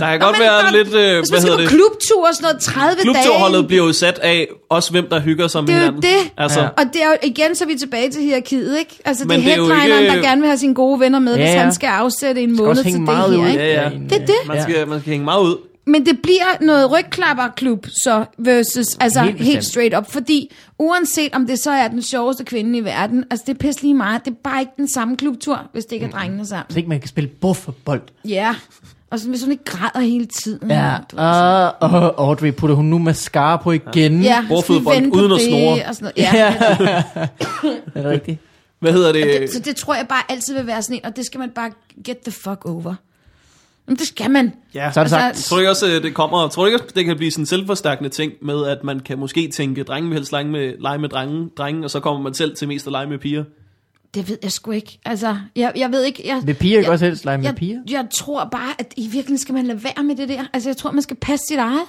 Der kan godt men være lidt, øh, Hvis hvad man skal hedder på det? klubtur og sådan noget 30 dage. Klubturholdet bliver jo sat af også hvem der hygger sig med Det er jo hinanden. det. Altså, Ja. Og det er jo, igen, så er vi tilbage til hierarkiet, ikke? Altså, Men det det er er jo headlineren, ikke- der gerne vil have sine gode venner med, Ja, hvis ja. han skal afsætte en skal måned til det her, ud. ikke? Ja, ja. Det er det. man, skal, man skal hænge meget ud. Men det bliver noget rygklapperklub, så versus, altså Helt helt, bestemt. helt straight up, fordi uanset om det så er den sjoveste kvinde i verden, altså det er pisse lige meget, det er bare ikke den samme klubtur, hvis det ikke er drengene sammen. Så ikke man kan spille buffbold. Ja, og så, hvis hun ikke græder hele tiden. Ja, og, og Audrey, putter hun nu mascara på igen? ja Bordfodbold uden at snore. Og sådan noget. Ja, <laughs> Er det rigtigt? Hvad hedder det? det, så det tror jeg bare altid vil være sådan en, og det skal man bare get the fuck over. Men det skal man. Ja. Så er det sagt. Tror du ikke også, øh, det kommer, tror du ikke også, det kan blive sådan en selvforstærkende ting med, at man kan måske tænke, drenge vil helst lege med, lege med drenge, drenge, og så kommer man selv til mest at lege med piger? Det ved jeg sgu ikke. Altså, jeg, jeg ved ikke. Jeg, Vil piger ikke jeg, også helst lege med jeg, piger? Jeg tror bare, at i virkeligheden skal man lade være med det der. Altså, jeg tror, man skal passe sit eget.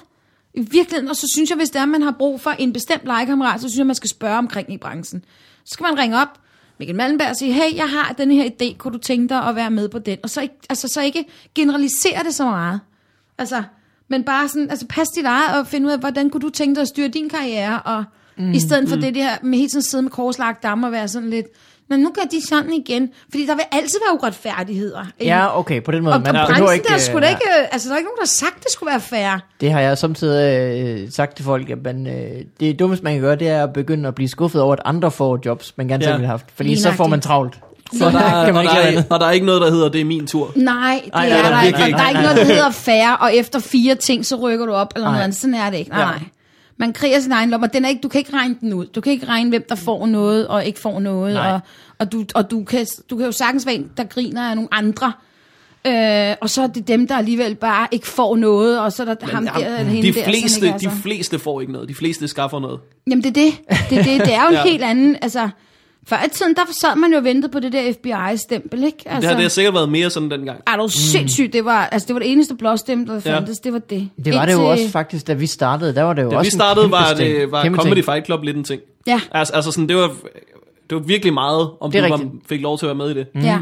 I virkeligheden, og så synes jeg, hvis det er, man har brug for en bestemt legekammerat, så synes jeg, man skal spørge omkring i branchen. Så skal man ringe op, Mikkel Malmberg, og sige, hey, jeg har den her idé, kunne du tænke dig at være med på den? Og så ikke, altså, så ikke generalisere det så meget. Altså, men bare sådan, altså pas dit eget og finde ud af, hvordan kunne du tænke dig at styre din karriere, og mm, i stedet for mm. det der med hele tiden sidde med korslagt damme og være sådan lidt, men nu gør de sådan igen, fordi der vil altid være uretfærdigheder. Ja, okay, på den måde. og, Man og behøver branchen ikke, der øh, skulle da ikke, øh, altså der er ikke nogen, der har sagt, det skulle være fair. Det har jeg samtidig øh, sagt til folk, at man, øh, det dummeste man kan gøre, det er at begynde at blive skuffet over, at andre får jobs, man gerne Ja. selv ville have haft. Fordi Lige så får man travlt. Så Og der, er, kan man og, ikke der er, og der er ikke noget, der hedder, det er min tur. Nej, det Ej, er det er der, der der, virkelig der, der er ikke. ikke noget, der hedder fair, og efter fire ting, så rykker du op, eller Nej. noget andet. Sådan er det ikke. Nej, Ja. nej. Man kriger sin egen lommer. Den er ikke, du kan ikke regne den ud. Du kan ikke regne, hvem der får noget, og ikke får noget. Nej. Og, og, du, og du, kan, du kan jo sagtens være en, der griner af nogle andre. Øh, og så er det dem, der alligevel bare ikke får noget, og så er der ham der, eller hende de, der, fleste, ikke er de fleste får ikke noget. De fleste skaffer noget. Jamen det er det. Det er, det. Det er jo en <laughs> Ja. helt anden, altså... Før i tiden, der sad man jo og ventede på det der FBI-stempel, ikke? Altså, Det har det har sikkert været mere sådan dengang. er du sindssygt, det var, altså, det var det eneste blåstempel, der Ja. fandtes, det var det. Det var det jo Indtil- også faktisk, da vi startede. Der var det jo Da også vi startede, en var, det, var Kæmpe Comedy ting. Fight Club lidt en ting. Ja, Altså, altså sådan, det var, det var virkelig meget, om Det du var, rigtigt. fik lov til at være med i det. mm. ja.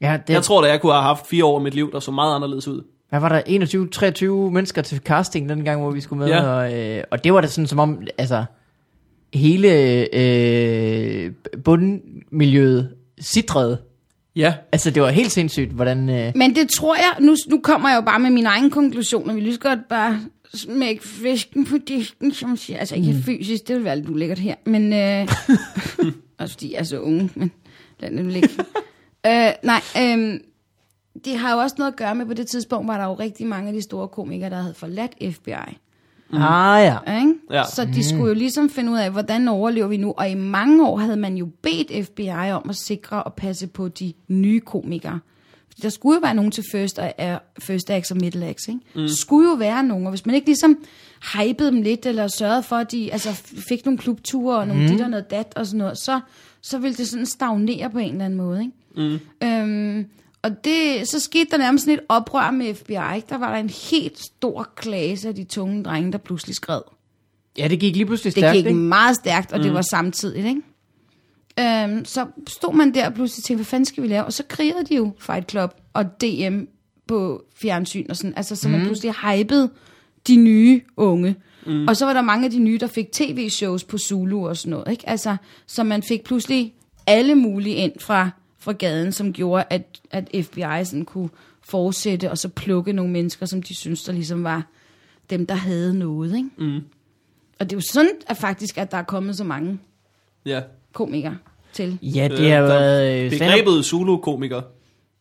Ja, det, Jeg tror da, jeg kunne have haft fire år af mit liv, der så meget anderledes ud. Hvad var der? 21-23 mennesker til casting den gang, hvor vi skulle med. Ja. Og, øh, og det var da sådan som om, altså, hele øh, bundmiljøet sidrede. Ja. Altså, det var helt sindssygt, hvordan... Øh, Men det tror jeg, nu, nu kommer jeg jo bare med min egen konklusion, og vi lige så godt bare smække fisken på disken, som siger. Altså ikke mm. fysisk, det vil være lidt ulækkert her, men... Øh, <laughs> også fordi jeg er så unge, men lad det nu ligge. øh, nej, øh, det har jo også noget at gøre med, på det tidspunkt var der jo rigtig mange af de store komikere, der havde forladt FBI. Mm. Ah ja. Ikke? Ja. Så de skulle jo ligesom finde ud af, hvordan overlever vi nu. Og i mange år havde man jo bedt FBI om at sikre og passe på de nye komikere. der skulle jo være nogen til first, uh, first acts og middle acts, ikke? Mm. skulle jo være nogen, og hvis man ikke ligesom hypede dem lidt, eller sørgede for, at de altså, fik nogle klubture, og nogle mm. dit og noget dat, og sådan noget, så, så ville det sådan stagnere på en eller anden måde, ikke? Mm. Øhm, og det, så skete der nærmest sådan et oprør med FBI. Der var der en helt stor klase af de tunge drenge, der pludselig skred. Ja, det gik lige pludselig Det stærkt, gik ikke? meget stærkt, og mm. det var samtidigt, ikke? Øhm, så stod man der og pludselig tænkte, hvad fanden skal vi lave? Og så krigede de jo Fight Club og DM på fjernsyn og sådan. Altså, så man pludselig hypede de nye unge. Mm. Og så var der mange af de nye, der fik tv-shows på Zulu og sådan noget, ikke? Altså, så man fik pludselig alle mulige ind fra, fra gaden, som gjorde, at, at FBI sådan kunne fortsætte og så plukke nogle mennesker, som de synes der ligesom var dem, der havde noget, ikke? Mm. Og det er jo sådan, at faktisk, at der er kommet så mange Ja. komikere til. Ja, det Øh, har der- været... øh, Begrebet Zulu-komiker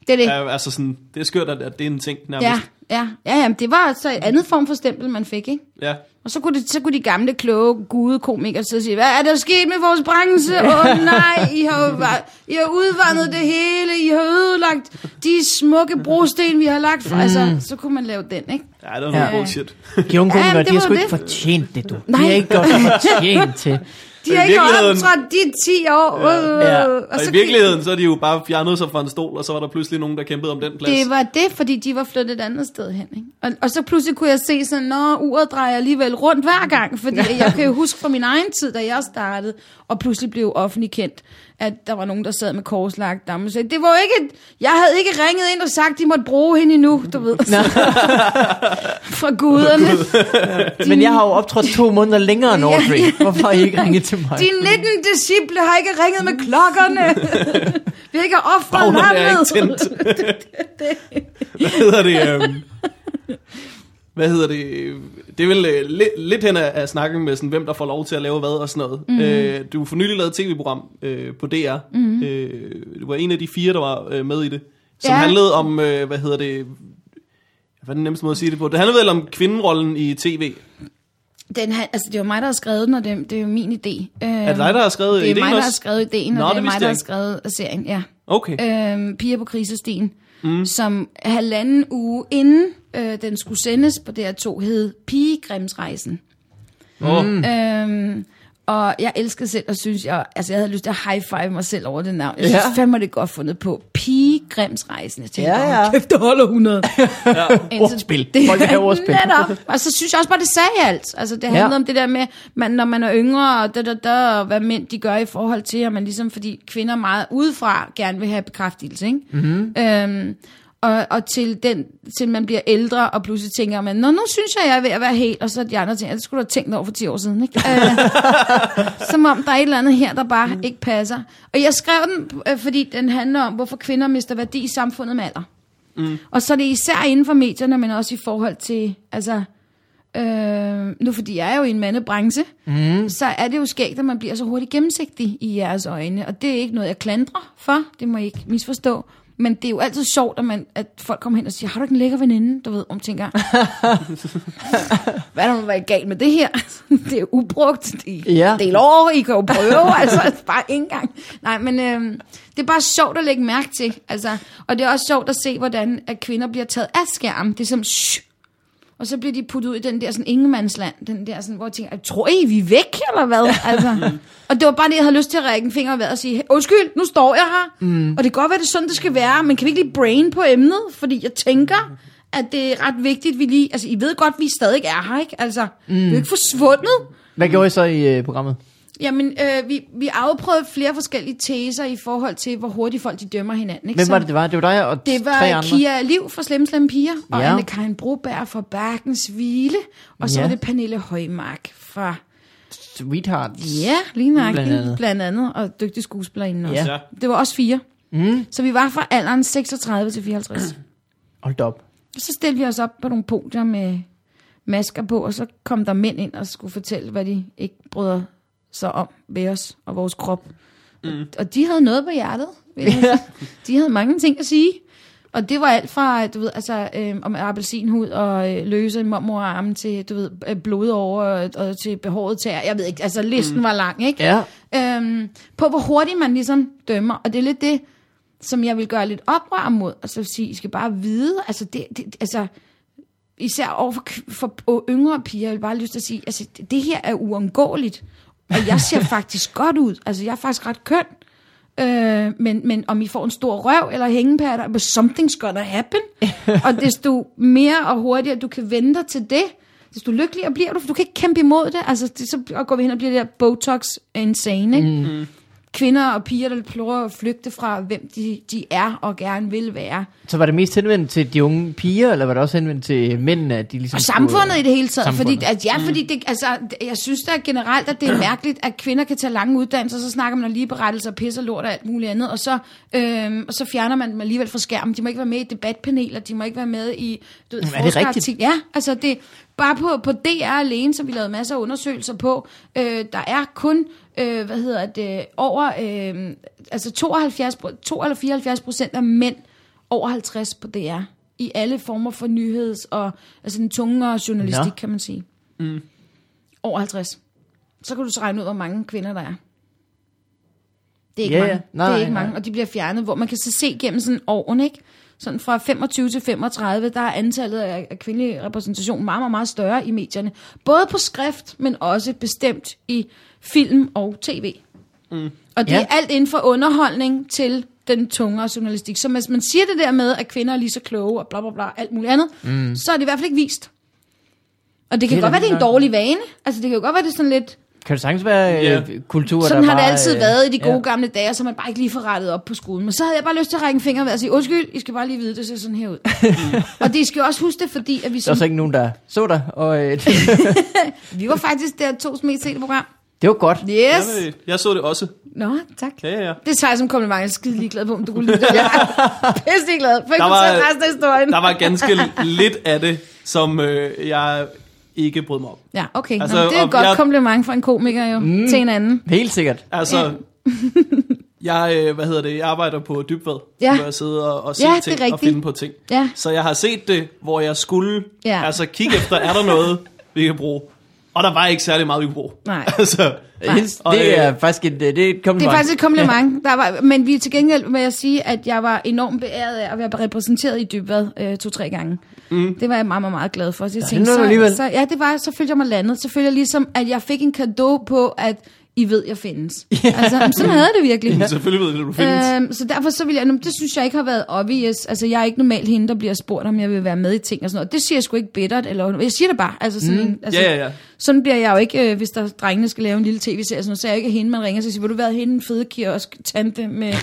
Det er det. er altså sådan, det er skørt, at, det er en ting nærmest. Ja, ja, ja, ja, det var så et andet form for stempel, man fik, ikke? ja. Og så kunne, det, så kunne de gamle, kloge, gude komikere sidde og sige, hvad er der sket med vores branche? Åh oh, nej, I har, jo var- I har udvandet det hele, I har ødelagt de smukke brosten, vi har lagt for. Mm. Altså, så kunne man lave den, ikke? Ja, det er noget Ja. bullshit. De unge Ja, komikere, det de har var sgu ikke fortjent det, du. Nej. De har ikke gjort fortjent til. <laughs> De har I ikke virkeligheden- optrådt de 10 år. Øh, Ja. og Og så i virkeligheden, så er de jo bare fjernet sig fra en stol, og så var der pludselig nogen, der kæmpede om den plads. Det var det, fordi de var flyttet et andet sted hen. Ikke? Og, og så pludselig kunne jeg se sådan, når uret drejer alligevel rundt hver gang. Fordi <laughs> jeg kan jo huske fra min egen tid, da jeg startede, og pludselig blev offentlig kendt, at der var nogen, der sad med korslagt damme. Så det var jo ikke, jeg havde ikke ringet ind og sagt, de måtte bruge hende endnu, du ved. <laughs> fra guderne. Men jeg har jo optrådt to måneder længere end Audrey. Hvorfor har I ikke ringet til mig? De 19 disciple har ikke ringet med klokkerne. <laughs> Vi har ikke offret er ikke lammet. <laughs> Hvad hedder det? øhm, Hvad hedder det? Det er vel øh, lidt, lidt hen af, af snakken med, sådan, hvem der får lov til at lave hvad og sådan noget. Mm. Øh, du for nylig lavet et tv-program øh, på DR. Mm. Øh, du var en af de fire, der var øh, med i det. Som Ja. handlede om, øh, hvad hedder det... Hvad er den nemmeste måde at sige det på? Det handlede vel om kvinderollen i tv. Den, altså, det var mig, der har skrevet den, og det, det er jo min idé. Øhm, Er det dig, der har skrevet Det er ideen mig, der har skrevet ideen, Nå, og det det er mig, der har skrevet serien, ja. Okay. Øhm, Piger på krisestien, mm. som halvanden uge inden øh, den skulle sendes på DR2, hed Pigegrimsrejsen. Oh. Øhm, og jeg elskede selv, og synes jeg, altså jeg havde lyst til at high-five mig selv over det navn. Jeg synes Ja. fandme, det godt fundet på. Pigegrimsrejsen. Jeg tænkte, Ja, ja, kæft, det holder 100. <laughs> Ja. Ordspil. Det Folk er ordspil. netop. Og så synes jeg også bare, det sagde alt. Altså, det handler Ja. om det der med, man, når man er yngre, og, da, da, da, og hvad mænd de gør i forhold til, og man ligesom, fordi kvinder meget udefra gerne vil have bekræftelse, ikke? Mm-hmm. Øhm, og, og til, den, til man bliver ældre, og pludselig tænker man, Nå, nu synes jeg, jeg er ved at være helt, og så de andre tænker, det skulle du have tænkt over for 10 år siden, ikke? Øh, <laughs> som om der er et eller andet her, der bare mm. ikke passer. Og jeg skrev den, øh, fordi den handler om, hvorfor kvinder mister værdi i samfundet med alder. Mm. Og så er det især inden for medierne, men også i forhold til, altså, øh, nu fordi jeg er jo i en mandebranche, mm. så er det jo skægt, at man bliver så hurtigt gennemsigtig i jeres øjne. Og det er ikke noget, jeg klandrer for, det må I ikke misforstå. Men det er jo altid sjovt, at, man, at folk kommer hen og siger, har du ikke en lækker veninde? Du ved, om tænker, hvad er der nu været galt med det her? <laughs> det er ubrugt i Ja. del år, I kan jo prøve, <laughs> altså bare ikke engang. Nej, men øh, det er bare sjovt at lægge mærke til. Altså, og det er også sjovt at se, hvordan at kvinder bliver taget af skærmen. Det er som, shh, og så bliver de puttet ud i den der sådan ingemandsland, den der sådan, hvor jeg tænker, tror I, vi er væk, eller hvad? Altså, <laughs> og det var bare det, jeg havde lyst til at række en finger og og sige, undskyld, nu står jeg her. Mm. Og det kan godt være, det er sådan, det skal være, men kan vi ikke lige brain på emnet? Fordi jeg tænker, at det er ret vigtigt, vi lige, altså I ved godt, vi stadig er her, ikke? Altså, mm. vi er ikke forsvundet. Hvad gjorde I så i øh, programmet? Jamen, øh, vi, vi afprøvede flere forskellige teser i forhold til, hvor hurtigt folk de dømmer hinanden. Ikke? Hvem var det, det var? Det var dig og det tre var andre? Kia Liv fra Slem Slem Piger, og Ja. Anne-Karin Broberg fra Bakkens Hvile, og så Ja. var det Pernille Højmark fra, Sweetheart. ja, lige nok, Blandt andet. blandt andet, og dygtig skuespillerinde også. Ja. Det var også fire. Mm. Så vi var fra alderen 36 til 54. <clears throat> Hold op. så stillede vi os op på nogle podier med masker på, og så kom der mænd ind og skulle fortælle, hvad de ikke bryder sig om ved os og vores krop. Mm. Og, og de havde noget på hjertet. de havde mange ting at sige. Og det var alt fra, du ved, altså, øh, om appelsinhud og øh, løse mormorarmen til, du ved, øh, blod over og, og til behåret tær. Jeg ved ikke, altså listen mm. var lang, ikke? Ja. øhm, på hvor hurtigt man ligesom dømmer. Og det er lidt det, som jeg vil gøre lidt oprør mod, og så sige, I skal bare vide, altså det, det altså, især over for, for yngre piger, jeg vil bare lyst til at sige, altså det, det her er uundgåeligt, og jeg ser <laughs> faktisk godt ud, altså jeg er faktisk ret køn, øh, men, men om I får en stor røv eller hængepatter, but something's gonna happen, <laughs> og desto mere og hurtigere du kan vente til det, desto lykkeligere bliver du, for du kan ikke kæmpe imod det, altså det, så går vi hen og bliver det der Botox insane, ikke? Mm. Kvinder og piger, der prøver at flygte fra, hvem de, de er og gerne vil være. Så var det mest henvendt til de unge piger, eller var det også henvendt til mændene, at de ligesom Og samfundet skulle, i det hele taget. Fordi, at, ja, fordi det, altså, jeg synes da generelt, at det er <clears throat> mærkeligt, at kvinder kan tage lange uddannelser, så snakker man om ligeberettelse og pis og lort og alt muligt andet, og så, øhm, og så fjerner man dem alligevel fra skærmen. De må ikke være med i debatpaneler, de må ikke være med i du ved, er det rigtigt? Ja, altså det, bare på, på DR alene, som vi lavede masser af undersøgelser på, øh, der er kun, øh, hvad hedder det, over, øh, altså 72, pro- 2 eller 74 procent af mænd over 50 på DR. I alle former for nyheds- og altså den tungere journalistik, Nå. kan man sige. Mm. Over 50. Så kan du så regne ud, hvor mange kvinder der er. Det er ikke Ja, mange. ja. Nej, det er ikke nej. mange, og de bliver fjernet, hvor man kan så se gennem sådan årene, ikke? Sådan fra 25 til 35, der er antallet af af kvindelig repræsentation meget, meget, meget større i medierne. Både på skrift, men også bestemt i film og tv. Mm. Og det Ja. er alt inden for underholdning til den tungere journalistik. Så hvis man siger det der med, at kvinder er lige så kloge og bla bla bla, alt muligt andet, mm. så er det i hvert fald ikke vist. Og det kan Det er godt være, det er en dårlig vane. Altså, det kan jo godt være, det er sådan lidt... Kan det sagtens være Ja. øh, kultur, Sådan der har det bare, altid øh, været i de gode ja. gamle dage, så man bare ikke lige får rettet op på skolen. Men så havde jeg bare lyst til at række en finger ved og sige, undskyld, I skal bare lige vide, det ser sådan her ud. <laughs> og det skal jo også huske det, fordi at vi, Der var som, så ikke nogen, der så dig, og øh, <laughs> <laughs> vi var faktisk der to mest set program. Det var godt. Yes! Jeg, jeg så det også. Nå, tak. Ja, ja, ja. Det tager jeg som kompliment. Jeg er skide ligeglad på, om du kunne lide det. <laughs> Jeg er pisse ligeglad. For Der var- resten af historien. Der var ganske <laughs> lidt af det, som øh, jeg ikke brød mig om. Ja, okay. Altså, Nå, det er et godt jeg- kompliment fra en komiker jo, mm. til en anden. Helt sikkert. Altså, <laughs> jeg, øh, hvad hedder det, jeg arbejder på Dybvad, Ja. hvor jeg sidder og, og ser Ja, ting og rigtigt. finde på ting. Ja. Så jeg har set det, hvor jeg skulle Ja. altså kigge efter, er der noget, vi kan bruge? Og der var ikke særlig meget, vi kunne bruge. Nej. <laughs> altså, Nej. Hils- Og, Det er øh, faktisk et, øh, det er et Det kompliment. er faktisk et kompliment. Der var, men vi er til gengæld med at sige, at jeg var enormt beæret af at være repræsenteret i Dybvad øh, to-tre gange. Mm. Det var jeg meget, meget, meget glad for. Så jeg det tænkte, så, så, ja, det var, så følte jeg mig landet. Så følte jeg ligesom, at jeg fik en gave på, at I ved, jeg findes. <laughs> Altså, sådan havde det virkelig. ja. selvfølgelig ved jeg, at du findes. Øhm, så derfor så vil jeg, det synes jeg ikke har været obvious. Altså, jeg er ikke normalt hende, der bliver spurgt, om jeg vil være med i ting og sådan noget. Det siger jeg sgu ikke bittert, eller jeg siger det bare. Altså, sådan, mm. altså, Ja, ja, ja. Sådan bliver jeg jo ikke, øh, hvis der drengene skal lave en lille tv-serie, sådan så er jeg ikke hende, man ringer og siger, vil du være hende en fede kiosk tante med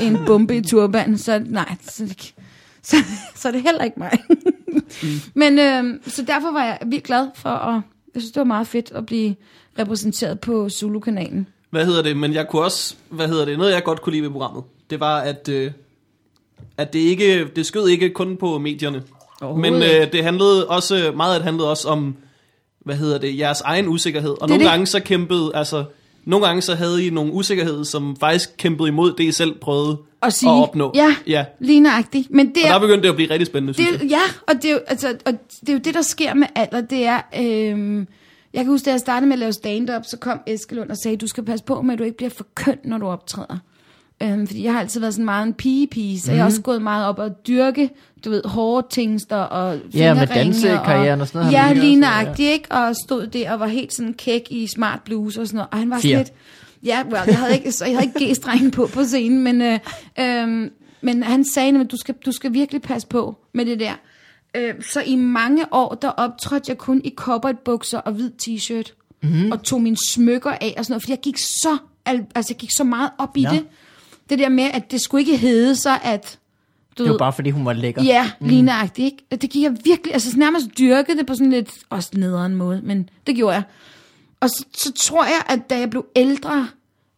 en <laughs> bombe i turban? Så nej, så, <laughs> så, så er det heller ikke mig. mm. Men øh, så derfor var jeg vildt glad for at, jeg synes det var meget fedt at blive repræsenteret på Zulu-kanalen. Hvad hedder det? Men jeg kunne også, hvad hedder det, noget jeg godt kunne lide ved programmet, det var, at, øh, at det ikke, det skød ikke kun på medierne. Men øh, det handlede også, meget af det handlede også om, hvad hedder det, jeres egen usikkerhed. Og er nogle det. gange så kæmpede, altså, nogle gange så havde I nogle usikkerhed, som faktisk kæmpede imod det, I selv prøvede At sige, at opnå. ja, ja. lige nøjagtigt. Men det Og er, der begyndte det at blive rigtig spændende, synes jeg. Det, ja, og det, er altså, og det er jo det, der sker med alder. Det er, øhm, jeg kan huske, da jeg startede med at lave stand-up, så kom Eskelund og sagde, du skal passe på med, at du ikke bliver for køn, når du optræder. Øhm, fordi jeg har altid været sådan meget en pige-pige, så mm. jeg har også gået meget op og dyrke, du ved, hårde tingster og Ja, med dansekarrieren og sådan noget Ja, også, ja. ikke? Og stod der og var helt sådan kæk i smart bluse og sådan noget. Og han var sådan lidt... Ja, well, jeg havde ikke, så jeg havde ikke G-strengen på på scenen, men, øh, øh, men han sagde, at du skal, du skal virkelig passe på med det der. Øh, så i mange år, der optrådte jeg kun i bukser og hvid t-shirt, mm-hmm. og tog mine smykker af og sådan noget, fordi jeg gik så, al- altså jeg gik så meget op i Nå. det. Det der med, at det skulle ikke hedde sig, at... Du Det var ved- bare fordi, hun var lækker. Ja, lige nøjagtigt, ikke? Det gik jeg virkelig, altså nærmest dyrkede det på sådan lidt, også nederen måde, men det gjorde jeg. Og så, så tror jeg, at da jeg blev ældre,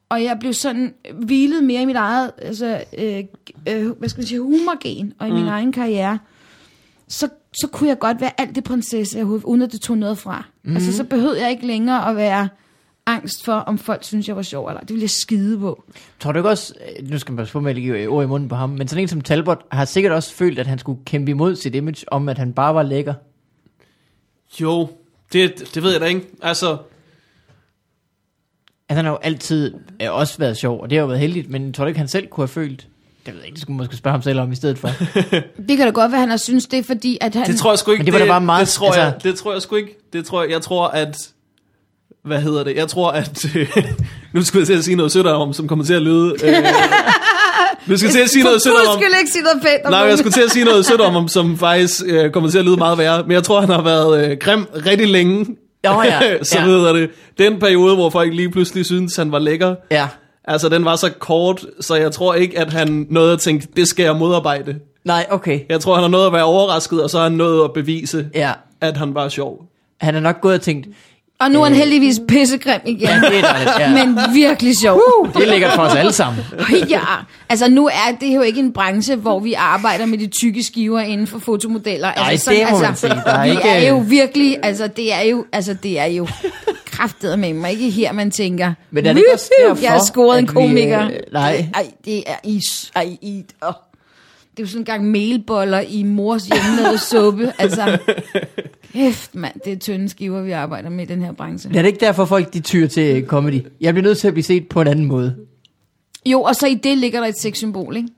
og jeg blev sådan hvilet mere i mit eget, altså, øh, øh, hvad skal man sige, humorgen, og i mm. min egen karriere, så, så kunne jeg godt være alt det prinsesse, jeg havde, uden at det tog noget fra. Mm. Altså, så behøvede jeg ikke længere at være angst for, om folk synes, jeg var sjov eller. Det ville jeg skide på. Tror du ikke også, øh, nu skal man passe på med at lægge ord i munden på ham, men sådan en som Talbot har sikkert også følt, at han skulle kæmpe imod sit image, om at han bare var lækker. Jo, det, det ved jeg da ikke. Altså, Altså, han har jo altid øh, også været sjov, og det har jo været heldigt, men tror du ikke, han selv kunne have følt Det ved jeg ikke, det skulle man måske spørge ham selv om i stedet for. <laughs> Det kan da godt være, han har synes det, er fordi at han... Det tror jeg sgu ikke. Men det var da bare meget- Det tror, altså, jeg, det tror jeg sgu ikke. Det tror jeg, jeg tror, at... Hvad hedder det? Jeg tror, at... <laughs> nu skulle jeg til at sige noget sødt om, som kommer til at lyde... Øh, <laughs> nu skal jeg til at sige noget sødt om... guds skyld ikke sige noget pænt om Nej, jeg skulle til at sige noget sødt om, ham, som faktisk øh, kommer til at lyde meget værre. Men jeg tror, han har været øh, grim rigtig længe. Nå ja, så ja. ved det. Den periode, hvor folk lige pludselig synes han var lækker. Ja. Altså, den var så kort, så jeg tror ikke, at han nåede at tænke, det skal jeg modarbejde. Nej, okay. Jeg tror, han har nået at være overrasket, og så har han nået at bevise, Ja. at han var sjov. Han er nok gået og tænkt, Og nu er han heldigvis pissegrim igen. ja, det er dejligt. Ja. Men virkelig sjov. det er lækkert for os alle sammen. Ja, altså nu er det jo ikke en branche, hvor vi arbejder med de tykke skiver inden for fotomodeller. Nej, altså, det må man altså, sige. Der er vi ikke- er jo virkelig, altså det er jo, altså det er jo kraftet med mig. Ikke her, man tænker, Men er det ikke også "Woohoo, derfor, jeg har scoret en at vi, komiker. øh, nej. Ej, det er i, ej, i, åh. Det er jo sådan en gang melboller i mors hjemmelavede suppe. <laughs> Altså, kæft mand, det er tynde skiver, vi arbejder med i den her branche. Er det ikke derfor, folk de tyr til øh, comedy? Jeg bliver nødt til at blive set på en anden måde. Jo, og så i det ligger der et sexsymbol, ikke?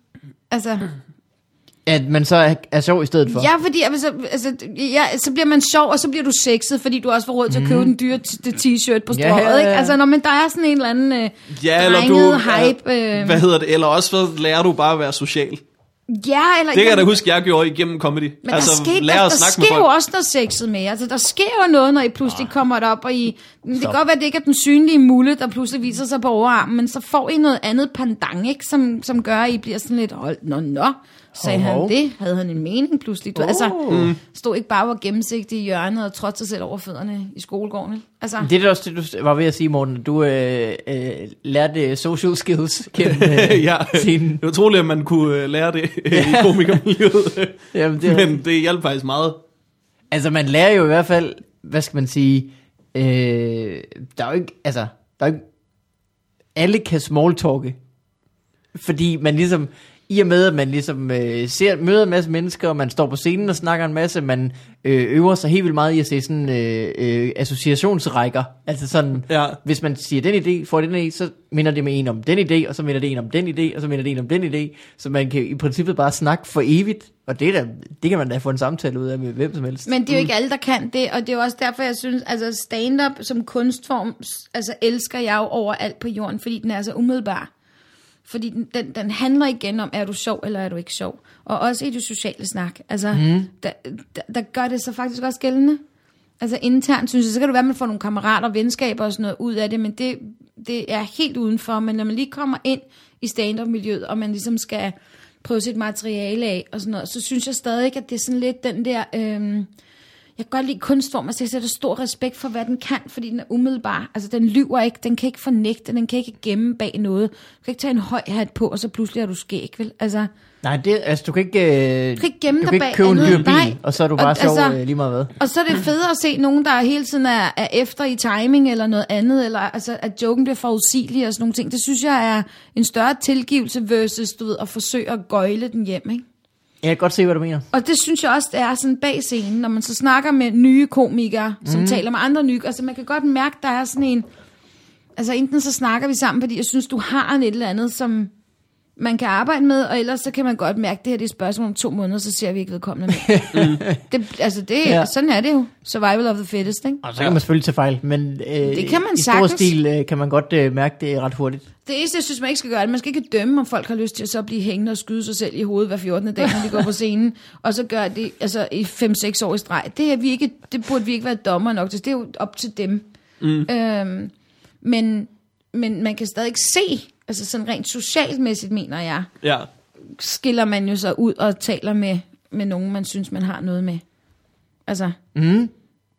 Altså, At man så er, er sjov i stedet for. Ja, fordi altså, altså, ja, så bliver man sjov, og så bliver du sexet, fordi du også får råd til at købe den dyre t-shirt på Mhm. Ja, ja, ja. ikke? Altså, når men der er sådan en eller anden øh, Ja, eller du... hype. Øh, Hvad hedder det? Eller også så lærer du bare at være social. Ja, eller... Det kan jeg da huske, jeg gjorde igennem comedy. Men altså, der, sker, lære der, at der snakke sker jo også noget sexet med. Altså, der sker jo noget, når I pludselig Ah. kommer op, og I... Det kan godt være, at det ikke er den synlige mulle, der pludselig viser sig på overarmen, men så får I noget andet pandang, ikke? Som, som gør, at I bliver sådan lidt, hold, nå, nå, sagde Hov, han det? Havde han en mening pludselig? Du, altså, Mm. stod ikke bare og var gennemsigtig i hjørnet og trådte sig selv over fødderne i skolegården? Altså, Det er da også det, du var ved at sige, Morten. at Du øh, øh, lærte social skills gennem <laughs> øh, ja, scenen. det er utroligt, at man kunne øh, lære det i komikermiljøet. <laughs> Jamen, det Men det hjalp faktisk meget. Altså, man lærer jo i hvert fald, hvad skal man sige, øh, der er jo ikke, altså, der er jo ikke, alle kan smalltalke. Fordi man ligesom, i og med at man ligesom øh, ser, møder en masse mennesker, og man står på scenen og snakker en masse, man øh, øver sig helt vildt meget i at se sådan øh, øh, associationsrækker. Altså sådan, Ja. hvis man siger den idé, får den idé, så minder det med en om den idé, og så minder det en om den idé, og så minder det en om den idé. Så man kan i princippet bare snakke for evigt, og det, er da, det kan man da få en samtale ud af med hvem som helst. Men det er jo ikke alle, der kan det, og det er jo også derfor, jeg synes, altså stand-up som kunstform, altså elsker jeg jo overalt på jorden, fordi den er så umiddelbar. Fordi den, den, den handler igen om, er du sjov, eller er du ikke sjov. Og også i det sociale snak. Altså, mm. der, der, der gør det så faktisk også gældende. Altså internt, synes jeg, så kan det være, at man får nogle kammerater, venskaber og sådan noget ud af det, men det, det er helt udenfor. Men når man lige kommer ind i stand-up-miljøet, og man ligesom skal prøve sit materiale af og sådan noget, så synes jeg stadig, at det er sådan lidt den der... Øhm, jeg kan godt lide kunstform, altså jeg sætter stor respekt for, hvad den kan, fordi den er umiddelbar. Altså den lyver ikke, den kan ikke fornægte, den kan ikke gemme bag noget. Du kan ikke tage en høj hat på, og så pludselig er du skæg, vel? Altså, Nej, det, altså, du kan ikke, øh, Du kan ikke gemme du dig kan bag ikke købe en dyr bil, Nej. og så er du Og bare sjov altså- øh, lige meget hvad. og så er det federe at se nogen, der hele tiden er, er efter i timing eller noget andet, eller altså, at joken bliver forudsigelig og sådan nogle ting. Det synes jeg er en større tilgivelse versus, du ved, at forsøge at gøjle den hjem, ikke? Jeg kan godt se, hvad du mener. Og det synes jeg også, det er sådan bag scenen, når man så snakker med nye komikere, som mm. taler med andre nye. Altså man kan godt mærke, der er sådan en... Altså enten så snakker vi sammen, fordi jeg synes, du har en et eller andet, som man kan arbejde med, og ellers så kan man godt mærke, at det her det er et spørgsmål om to måneder, så ser vi ikke vedkommende med. det, altså det, Ja. sådan er det jo. Survival of the fittest, ikke? Og så kan man selvfølgelig tage fejl, men øh, Det kan man i stor sagtens. stil øh, kan man godt øh, mærke det ret hurtigt. Det eneste, jeg synes, man ikke skal gøre, det, man skal ikke dømme, om folk har lyst til at så blive hængende og skyde sig selv i hovedet hver 14. dag, når de går på scenen, <laughs> og så gør det altså, i 5-6 år i streg. Det, er vi ikke, det burde vi ikke være dommer nok til. Det er jo op til dem. Mm. Øhm, men, men man kan stadig ikke se, altså sådan rent socialmæssigt, mener jeg, Ja. skiller man jo sig ud og taler med, med nogen, man synes, man har noget med. Altså, Mm.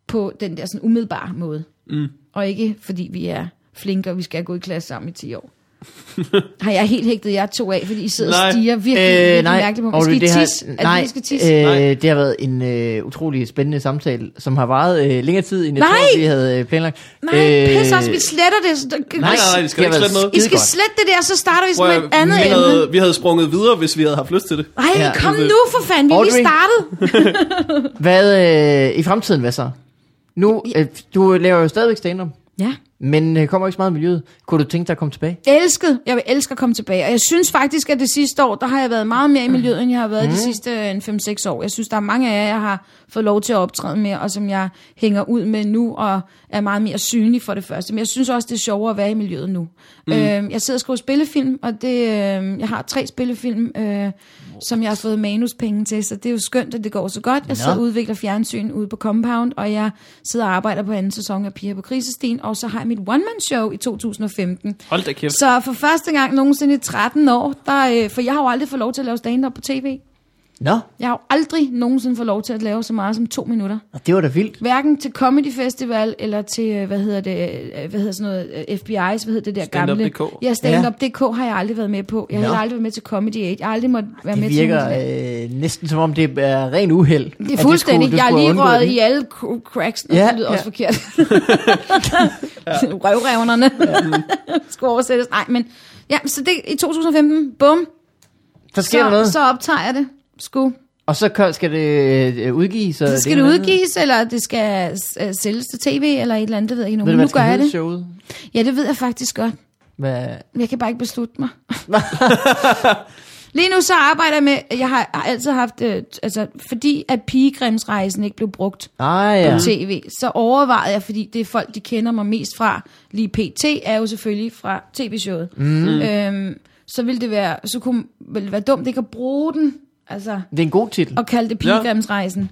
på den der sådan umiddelbare måde. Mm. Og ikke fordi vi er flinke, og vi skal gå i klasse sammen i 10 år. <laughs> har jeg helt hægtet jer to af, fordi I sidder Nej. og stiger virkelig, øh, virkelig nej, mærkeligt på mig. Skal I det har- tisse? Det, nej, skal tisse? øh, Nej. det har været en øh, utrolig spændende samtale, som har varet øh, længere tid, end jeg Nej! tror, vi havde øh, planlagt. Nej, pis også, vi sletter det. Nej, nej, nej, vi skal ikke har slette noget. I skal slette det der, så starter vi med et andet vi, emne. havde, vi havde sprunget videre, hvis vi havde haft lyst til det. Ej, Ja. kom nu for fanden, vi er lige startet. <laughs> Hvad øh, i fremtiden, hvad så? Nu, øh, du laver jo stadigvæk stand-up. Ja. Men øh, kommer ikke så meget i miljøet. Kunne du tænke dig at komme tilbage? Elsket. Jeg vil elske at komme tilbage. Og jeg synes faktisk, at det sidste år, der har jeg været meget mere i miljøet, end jeg har været mm. de sidste øh, en 5-6 år. Jeg synes, der er mange af jer, jeg har fået lov til at optræde med, og som jeg hænger ud med nu, og er meget mere synlig for det første. Men jeg synes også, det er sjovere at være i miljøet nu. Mm. Øh, jeg sidder og skriver spillefilm, og det, øh, jeg har tre spillefilm, øh, som jeg har fået manuspenge til, så det er jo skønt, at det går så godt. Jeg sidder og udvikler fjernsyn ude på Compound, og jeg sidder og arbejder på anden sæson af Piger på Krisestien, og så har jeg mit one-man-show i 2015. Hold da kæft. Så for første gang nogensinde i 13 år, der, øh, for jeg har jo aldrig fået lov til at lave stand-up på tv. Nå, Jeg har jo aldrig nogensinde fået lov til at lave så meget som to minutter. og det var da vildt. Hverken til Comedy Festival, eller til, øh, hvad hedder det, øh, hvad hedder sådan noget, øh, FBI's, hvad hedder det der gamle... Stand-up.dk. Ja, stand-up.dk har jeg aldrig været med på. Jeg har Nå. heller aldrig været med til Comedy Aid. Jeg har aldrig måttet være Det med virker til... øh, næsten som om, det er ren uheld. Det er fuldstændig. Jeg er lige røget i alle cr- cracks. Ja, Ja, det lyder ja. også forkert. <laughs> Røvrevnerne. Skulle oversættes. Nej, men... Ja, så det i 2015, bum, Så sker der noget. så, så optager jeg det. Sku. Og så skal det øh, udgives. Så skal ene det andet. udgives, eller det skal øh, sælges til tv, eller et eller andet, det ved jeg ikke nu. Ved du, nu gør jeg det. showet? Ja, det ved jeg faktisk godt. Hvad? Men Jeg kan bare ikke beslutte mig. <laughs> Lige nu så arbejder jeg med, jeg har altid haft, øh, altså fordi at pigegrimsrejsen ikke blev brugt Ah, ja. på tv, så overvejede jeg, fordi det er folk, de kender mig mest fra, lige pt, er jo selvfølgelig fra tv-showet. Mm. Øhm, så ville det være, så kunne, ville det være dumt ikke at bruge den, altså, Det er en god titel. og kalde det pigegrimsrejsen.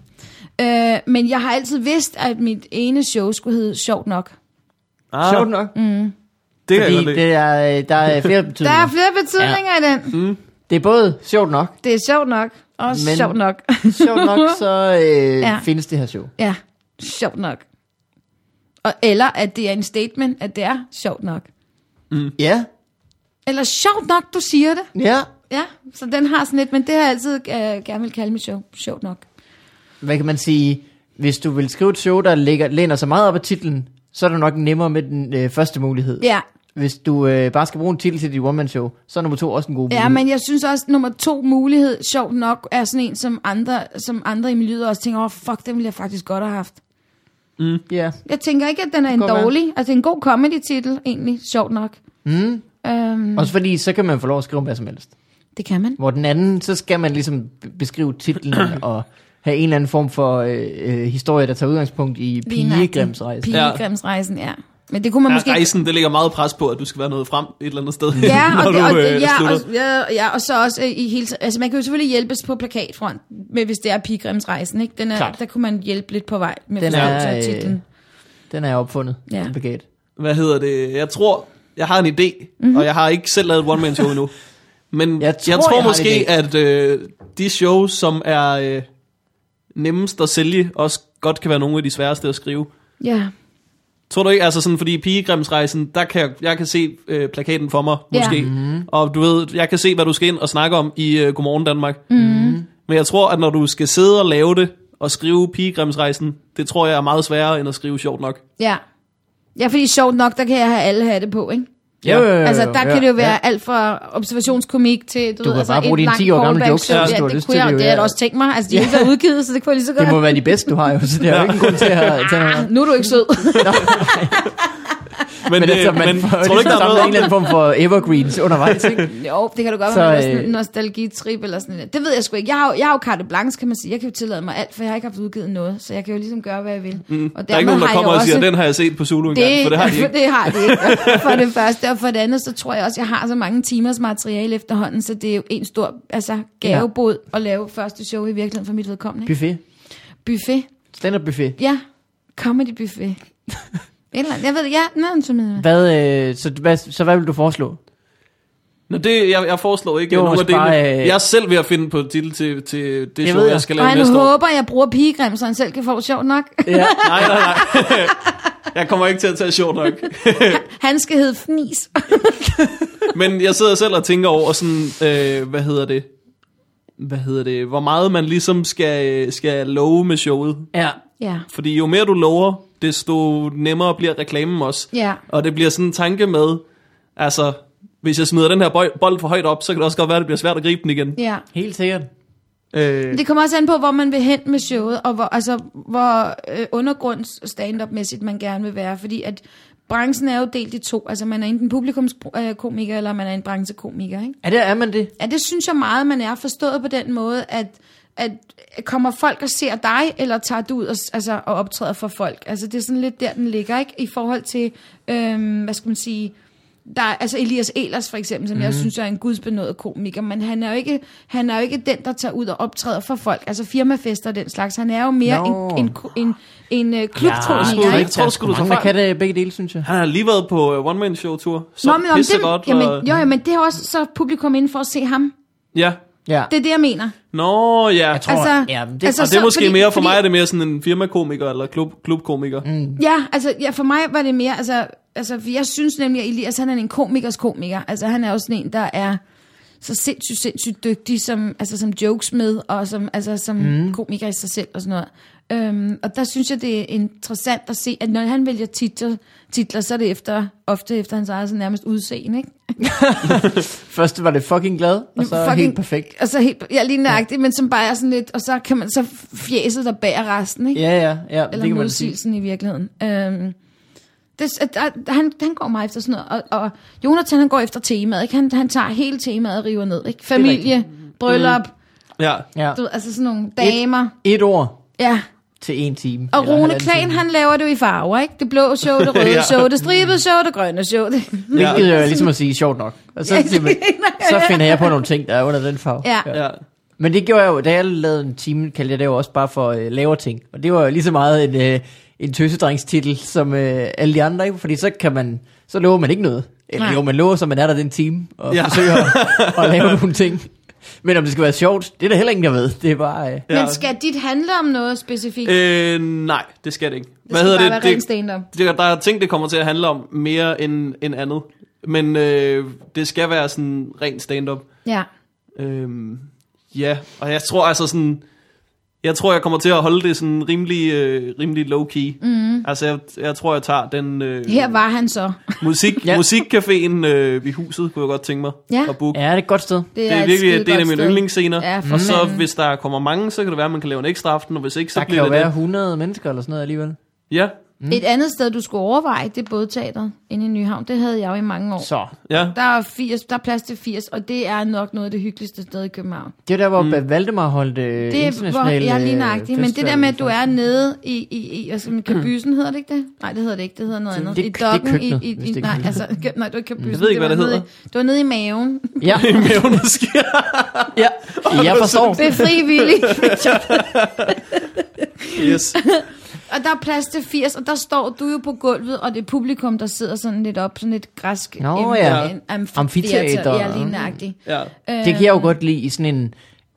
Øh, men jeg har altid vidst, at mit ene show skulle hedde Sjovt Nok. Ah, Sjovt nok. Mm. det Fordi lide. det er, øh, der er <laughs> flere Der betydninger. er flere betydninger ja. i den. Det er både sjovt nok. Det er sjovt nok, og Men- sjovt nok. <laughs> Sjovt nok, så øh, Ja. <laughs> ja. findes det her show. Ja, sjovt nok. Og, eller at det er en statement, at det er sjovt nok. Ja, Eller sjovt nok, du siger det. ja. Ja, så den har sådan lidt, men det har jeg altid øh, gerne vil kalde mit show. Sjovt nok. Hvad kan man sige? Hvis du vil skrive et show, der ligger, læner sig meget op af titlen, så er det nok nemmere med den øh, første mulighed. Ja, Hvis du øh, bare skal bruge en titel til dit one-man-show, så er nummer to også en god mulighed. ja, men jeg synes også, at nummer to mulighed, sjovt nok, er sådan en, som andre, som andre i miljøet også tænker, åh, oh, fuck, den ville jeg faktisk godt have haft. Ja. Jeg tænker ikke, at den er en dårlig. Altså, det er en god comedy-titel, egentlig, sjovt nok. Mm. Øhm, Også fordi, så kan man få lov at skrive hvad som helst. Det kan man. Hvor den anden, så skal man ligesom be- beskrive titlen <clears throat> og have en eller anden form for øh, øh, historie, der tager udgangspunkt i pigegrimsrejse. Pigegrimsrejsen, ja. Men det kunne man Ja, måske... rejsen, det ligger meget pres på, at du skal være nået frem et eller andet sted, Ja, <laughs> når og, det, du og, øh, ja, slutter. og, ja, ja, og så også øh, i hele... Altså, man kan jo selvfølgelig hjælpes på plakatfront, med, hvis det er Pigrimsrejsen, ikke? Den er, Klart. der kunne man hjælpe lidt på vej med Den er, øh, titlen. Den er opfundet. Ja. Plakat. Hvad hedder det? Jeg tror, jeg har en idé, Mhm. mm-hmm. og jeg har ikke selv lavet et one-man-show endnu. Men Jeg tror, jeg tror jeg måske, at øh, de shows, som er øh, nemmest at sælge, også godt kan være nogle af de sværeste at skrive. Ja. Tror du ikke, altså sådan, fordi Pigegrimsrejsen, der kan jeg, jeg kan se øh, plakaten for mig, Ja. måske. Mm-hmm. Og du ved, jeg kan se, hvad du skal ind og snakke om i øh, Godmorgen Danmark. Mm-hmm. Men jeg tror, at når du skal sidde og lave det, og skrive Pigegrimsrejsen, det tror jeg er meget sværere, end at skrive sjovt nok. Ja. Ja, fordi sjovt nok, der kan jeg have alle hatte på, ikke? Jo, jo, jo, jo, Altså, der kan det jo være ja. alt fra observationskomik til, du, Du ved, kan altså, bare bruge dine langt 10 år gamle jokes, ja, du har det lyst kunne til jeg, det, det har jeg ja. også tænkt mig. Altså, de har ikke udgivet, så det kunne jeg lige så godt. Det må være de bedste, du har jo, så det er jo ikke en grund til at tage. <laughs> Nu er du ikke sød. <laughs> Men, Men øh, altså, man men får tror du ligesom ikke, der er noget en eller anden form for evergreens undervejs, ikke? jo, det kan du godt Så, være, med øh, sådan en nostalgitrip eller sådan noget. Det ved jeg sgu ikke. Jeg har, jo- jeg har jo carte blanche, kan man sige. Jeg kan jo tillade mig alt, for jeg har ikke haft udgivet noget. Så jeg kan jo ligesom gøre, hvad jeg vil. Mm, og der er ikke nogen, der har jeg kommer og også- siger, den har jeg set på Zulu engang, det, for det har de <laughs> ikke. det har de ikke. For det første, og for det andet, så tror jeg også, jeg har så mange timers materiale efterhånden, så det er jo en stor altså, gavebod at lave første show i virkeligheden for mit vedkommende. ikke? Buffet. Buffet. Stand-up buffet. Ja, comedy buffet. <laughs> Eller. Jeg ved ja, noget som hedder. Hvad, øh, så, hvad, så hvad vil du foreslå? Nå, det, jeg, jeg foreslår ikke Det nogen af delene. bare, øh, Jeg er selv ved at finde på titel til, til det Det show, ved jeg, jeg. skal Og lave næste år. håber, jeg bruger pigegrim, så han selv kan få det sjovt nok. Ja. <laughs> Nej, nej, nej. jeg kommer ikke til at tage sjovt nok. <laughs> Han skal hedde Fnis. <laughs> Men jeg sidder selv og tænker over sådan, øh, hvad hedder det? Hvad hedder det? Hvor meget man ligesom skal, skal love med showet. ja. ja. Fordi jo mere du lover, desto nemmere bliver reklamen også. Ja. Og det bliver sådan en tanke med, altså, hvis jeg smider den her bold, for højt op, så kan det også godt være, at det bliver svært at gribe den igen. Ja. Helt sikkert. Øh, Det kommer også an på, hvor man vil hen med showet, og hvor, altså, hvor øh, undergrunds stand-up-mæssigt man gerne vil være. Fordi at branchen er jo delt i to. Altså man er enten publikumskomiker, eller man er en branchekomiker, ikke? Er, det, er man det? Ja, det synes jeg meget, man er forstået på den måde, at, at kommer folk og ser dig, eller tager du ud og, altså, og optræder for folk? Altså det er sådan lidt der, den ligger, ikke? I forhold til, øhm, hvad skal man sige, der er, altså Elias Elers for eksempel, som mm. jeg synes er en gudsbenået komiker, men han er, jo ikke, han er jo ikke den, der tager ud og optræder for folk, altså firmafester og den slags. Han er jo mere Nå. en, en, en, en øh, klubkomiker, sgu da ikke? tror sgu, du fejl. kan det begge dele, synes jeg. Han har lige været på uh, one-man-show-tur. Så Nå, men, om det, godt. jamen, og, jo, jo, men det er også så publikum inden for at se ham. Ja. Ja. Det er det, jeg mener. Nå, ja. Jeg tror, Altså- ja, det, altså- altså, og det er så- måske fordi- mere, for fordi- mig er det mere sådan en firmakomiker eller klub, klubkomiker. Mm. Ja, altså ja, for mig var det mere, altså, altså for jeg synes nemlig, at Elias han er en komikers komiker. Altså han er også sådan en, der er så sindssygt, sindssygt dygtig som, altså, som jokes med, og som, altså, som mm. komiker i sig selv og sådan noget. Øhm, og der synes jeg, det er interessant at se, at når han vælger titler, titler så er det efter, ofte efter hans eget sådan nærmest udseende, ikke? <laughs> først var det fucking glad, og så Fucking- helt perfekt. Altså helt, ja, lige nøjagtigt, men som bare er sådan lidt, og så kan man så fjæset der bærer resten, ikke? Ja, ja, ja, det Eller kan man sige. i virkeligheden. Øhm, det, at, at, han, han går meget efter sådan noget. Og, og Jonathan, han går efter temaet. Ikke? Han, han tager hele temaet og river ned. Ikke? Familie, bryllup, Ja. Ja. du altså sådan nogle damer. Et ord Ja. Til en time. Og Rune Klan, han laver det jo i farver, ikke? Det blå show, det <laughs> røde Ja. show, det stribede show, det grønne show. Det. Hvilket er ligesom at sige sjovt nok. Og så, man, <laughs> så finder jeg på nogle ting, der er under den farve. Ja. ja. Men det gjorde jeg jo, da jeg lavede en time, kaldte jeg det jo også bare for øh, lavere ting. Og det var jo lige så meget en, øh, en tøsedrengstitel som øh, alle de andre, ikke? fordi så kan man, så lover man ikke noget. Eller Nej. jo, man lover, så man er der den time, og ja. forsøger at, at lave <laughs> nogle ting. Men om det skal være sjovt, det er der heller ingen, der ved. Det er bare... Øh. Men skal dit handle om noget specifikt? Øh, nej, det skal det ikke. det skal bare være ren stand-up. det, der er ting, det kommer til at handle om mere end, end andet. Men øh, det skal være sådan rent stand-up. Ja. Øhm, ja, og jeg tror altså sådan... Jeg tror, jeg kommer til at holde det sådan rimelig, øh, rimelig low-key. Mm. Altså, jeg, jeg tror, jeg tager den øh, Her var han så. musik, Ja. musikcaféen øh, i huset, kunne jeg godt tænke mig Ja. at booke. ja, det er et godt sted. Det er et virkelig det er en af mine yndlingsscener. Ja, for og så hvis der kommer mange, så kan det være, at man kan lave en ekstra aften, og hvis ikke, så Der kan bliver jo det være det. 100 mennesker eller sådan noget alligevel. Ja, Mm. Et andet sted, du skulle overveje, det er bådteateret inde i Nyhavn. Det havde jeg jo i mange år. Så, ja. Der er, 80, der er plads til 80, og det er nok noget af det hyggeligste sted i København. det er der, hvor mm. Valdemar holdt øh, Det er, hvor, internationale jeg er lige nøjagtig, men det der med, at du er nede i, i, i man, kabysen, hedder det ikke det? Nej, det hedder det ikke, det hedder noget Det- andet. det- I det er dokken, køkkenet, i, i, i, det nej, altså, nej, det var ikke kabysen. Jeg ved ikke, det hvad det nede, i- Det var nede i maven. Ja, <laughs> I maven måske. ja, <laughs> jeg forstår. Befri villig. <laughs> yes. Og der er plads til 80, og der står du jo på gulvet, og det er publikum, der sidder sådan lidt op, sådan lidt græsk. Nå, ja. en amfiteater. Amfiteater. Ja, lige nøjagtigt. Ja. Det kan jeg jo godt lide i sådan en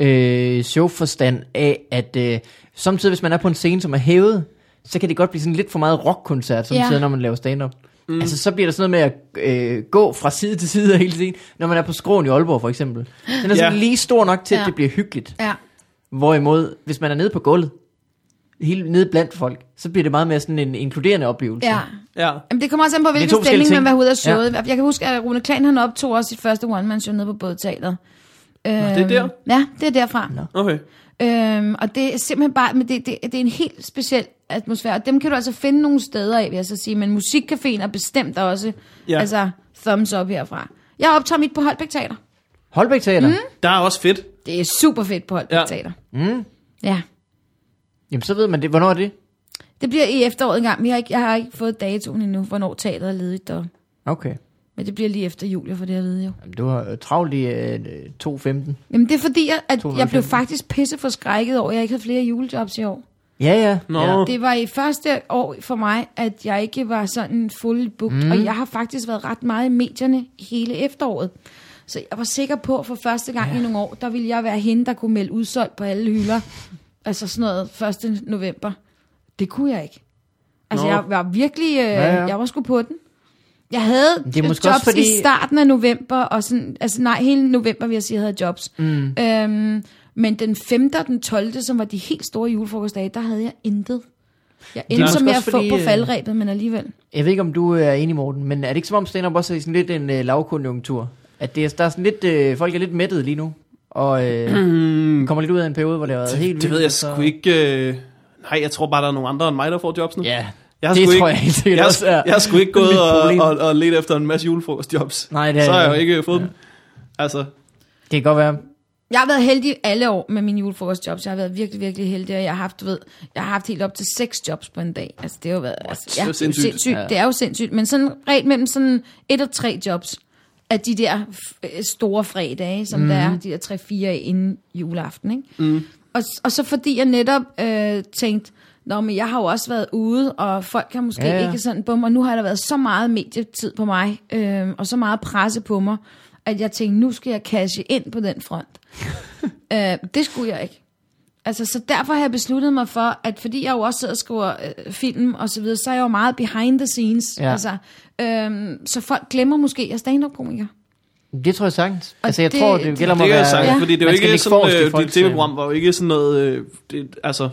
øh, showforstand af, at øh, samtidig hvis man er på en scene, som er hævet, så kan det godt blive sådan lidt for meget rockkoncert, som Ja. når man laver stand-up. Mm. Altså så bliver der sådan noget med at øh, gå fra side til side hele tiden, når man er på skråen i Aalborg for eksempel. Den er sådan Ja. lige stor nok til, at Ja. det bliver hyggeligt. Ja. Hvorimod, hvis man er nede på gulvet, helt nede blandt folk, så bliver det meget mere sådan en inkluderende oplevelse. Ja. Ja. Jamen, det kommer også an på, hvilken to forskellige stemning man ting. vil have ud af showet. Ja. Jeg kan huske, at Rune Klan, han optog også sit første one-man-show nede på bådteateret. Øhm, det er der? Ja, det er derfra. Nå. Okay. Øhm, og det er simpelthen bare, men det, det, det er en helt speciel atmosfære, og dem kan du altså finde nogle steder af, vil jeg så sige, men musikcaféen er bestemt også, Ja. altså thumbs up herfra. Jeg optager mit på Holbæk Teater. Holbæk Teater. Mm. Der er også fedt. Det er super fedt på Holbæk ja. Teater. Mm. Ja. Jamen så ved man det. Hvornår er det? Det bliver i efteråret en gang. Vi har ikke, jeg har ikke fået datoen endnu, hvornår teateret er ledigt der. Okay. Men det bliver lige efter jul, jeg får det at vide jo. Jamen, du har øh, travlt i øh, 2.15. Jamen det er fordi, jeg, at 205. jeg blev faktisk pisse forskrækket over, at jeg ikke havde flere julejobs i år. Ja, ja. Nå. ja. Det var i første år for mig, at jeg ikke var sådan fuldt booked, mm. og jeg har faktisk været ret meget i medierne hele efteråret. Så jeg var sikker på, at for første gang ja. i nogle år, der ville jeg være hende, der kunne melde udsolgt på alle hylder. Altså sådan noget 1. november. Det kunne jeg ikke. Altså Nå. jeg var virkelig, øh, Ja, ja. jeg var sgu på den. Jeg havde Det er måske jobs også fordi- i starten af november, og sådan, altså nej, hele november vil jeg sige, jeg havde jobs. Mm. Øhm, men den 5. og den 12., som var de helt store julefrokostdage, der havde jeg intet. Jeg endte så med få på øh, faldrebet, men alligevel. Jeg ved ikke, om du er enig, Morten, men er det ikke som om stand-up også er sådan lidt en øh, lavkonjunktur? At det er, der er sådan lidt, øh, folk er lidt mættet lige nu, og øh, <clears throat> kommer lidt ud af en periode, hvor det har været helt Det ved vildt, jeg så- sgu ikke... Øh... Nej, jeg tror bare, der er nogle andre end mig, der får jobs nu. Ja, Jeg har Det tror ikke, jeg helt sikkert jeg, også er jeg har sgu ikke gået og, og, og let efter en masse julefrokostjobs. Nej, det er Så har jeg jo ikke fået dem. Altså, Det kan godt være. Jeg har været heldig alle år med mine julefrokostjobs. Jeg har været virkelig, virkelig heldig, og jeg har haft, du ved, jeg har haft helt op til seks jobs på en dag. Altså, det har jo været, altså, det er ja, jo det, er jo sindssygt. sindssygt. Ja. Det er jo sindssygt, men sådan rent mellem sådan et og tre jobs af de der f- store fredage, som mm. der er, de der tre-fire inden juleaften, ikke? Mm. Og, og så fordi jeg netop øh, tænkte, Nå, men jeg har jo også været ude, og folk har måske Ja, ja, ja. ja. ikke sådan, bum, og nu har der været så meget medietid på mig, øh, og så meget presse på mig, at jeg tænkte, nu skal jeg cashe ind på den front. <laughs> øh, det skulle jeg ikke. Altså, så derfor har jeg besluttet mig for, at fordi jeg jo også sidder og skriver øh, film og så videre, så er jeg jo meget behind the scenes. Ja. Altså, øhm, så folk glemmer måske, at jeg er stand-up-komiker. Det tror jeg sagtens. Og Altså, jeg det- tror, det gælder om det at jeg være... sagt, Ja. fordi det er jo ikke sådan, øh, folks, dit tv-program var jo ikke sådan noget, øh, det, altså,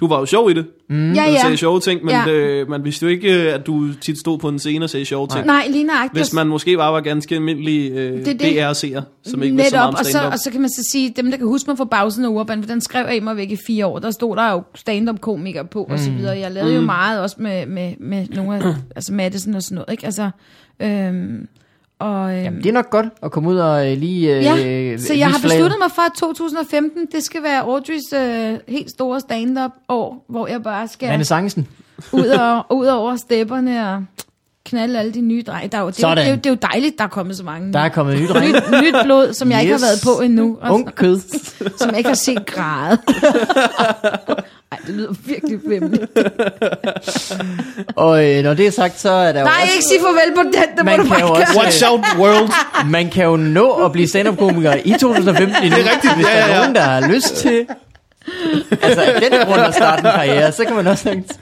du var jo sjov i det, Mm. Ja, ja. sagde sjove ting, men Ja. øh, man vidste jo ikke, at du tit stod på en scene og sagde sjove ting. Nej, lige nøjagtigt. Hvis man måske bare var ganske almindelig øh, er. DR-seer, som ikke vidste så meget og så, og så kan man så sige, dem der kan huske mig fra bagsiden af Urban, for den skrev jeg mig væk i fire år, der stod der jo stand-up komikere på, og så Mm. videre. Jeg lavede jo meget også med, med, med nogle af, altså Madison og sådan noget, ikke? Altså, øhm, og, øhm, Jamen, det er nok godt at komme ud og øh, lige... Øh, Ja, øh, så jeg har besluttet mig for, at 2015, det skal være Audreys øh, helt store stand-up år, hvor jeg bare skal Renaissancen. ud, og, ud over stepperne og knalde alle de nye drenge. Der er jo, det, er jo, det, er jo, det er jo dejligt, der er kommet så mange. Der er kommet nyt dreng. nyt, nyt blod, som jeg yes. ikke har været på endnu. Og Ung kød. <laughs> som jeg ikke har set græde. <laughs> Ej, det lyder virkelig vemmeligt. <laughs> Og øh, når det er sagt, så er der jo Nej, også... ikke sige farvel på den, det må Man du kan bare jo også-. Watch out, world! Man kan jo nå at blive stand-up-komiker i 2015 endnu, det er rigtigt, hvis ja, der er nogen, der har lyst til... Altså, af den grund at starte en karriere, så kan man også tænke,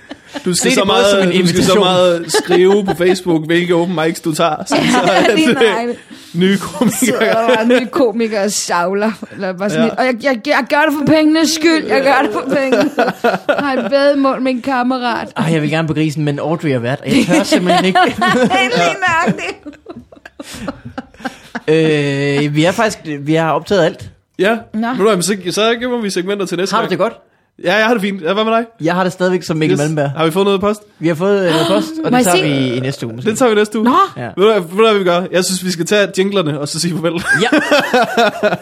Du Se skal, det så både som meget, en du skal så meget skrive på Facebook, hvilke open mics du tager. <laughs> Så, så at, lige nøjagtigt. nye Så komikere. der var en ny komiker og savler. Eller bare sådan Ja. ja. Og jeg, jeg, jeg, gør det for pengenes skyld. Jeg gør det for penge. Jeg <laughs> har et vedmål med en kammerat. Ej, jeg vil gerne på grisen, men Audrey er vært, og jeg tør <laughs> simpelthen ikke. Helt lige nøjagtigt. øh, vi er faktisk, vi har optaget alt. Ja, Nå. Ved du så, så giver vi segmenter til næste Har du gang. det godt? Ja, jeg har det fint. Ja, hvad med dig? Jeg har det stadigvæk som Mikkel yes. Malmberg. Har vi fået noget post? Vi har fået øh, noget post, og Må det jeg tager se? vi i næste uge. Måske. Det tager vi næste uge. Nå, Ja. Ved du, hvad- ved du, hvad vi gør? Jeg synes, vi skal tage jinglerne og så sige farvel. ja,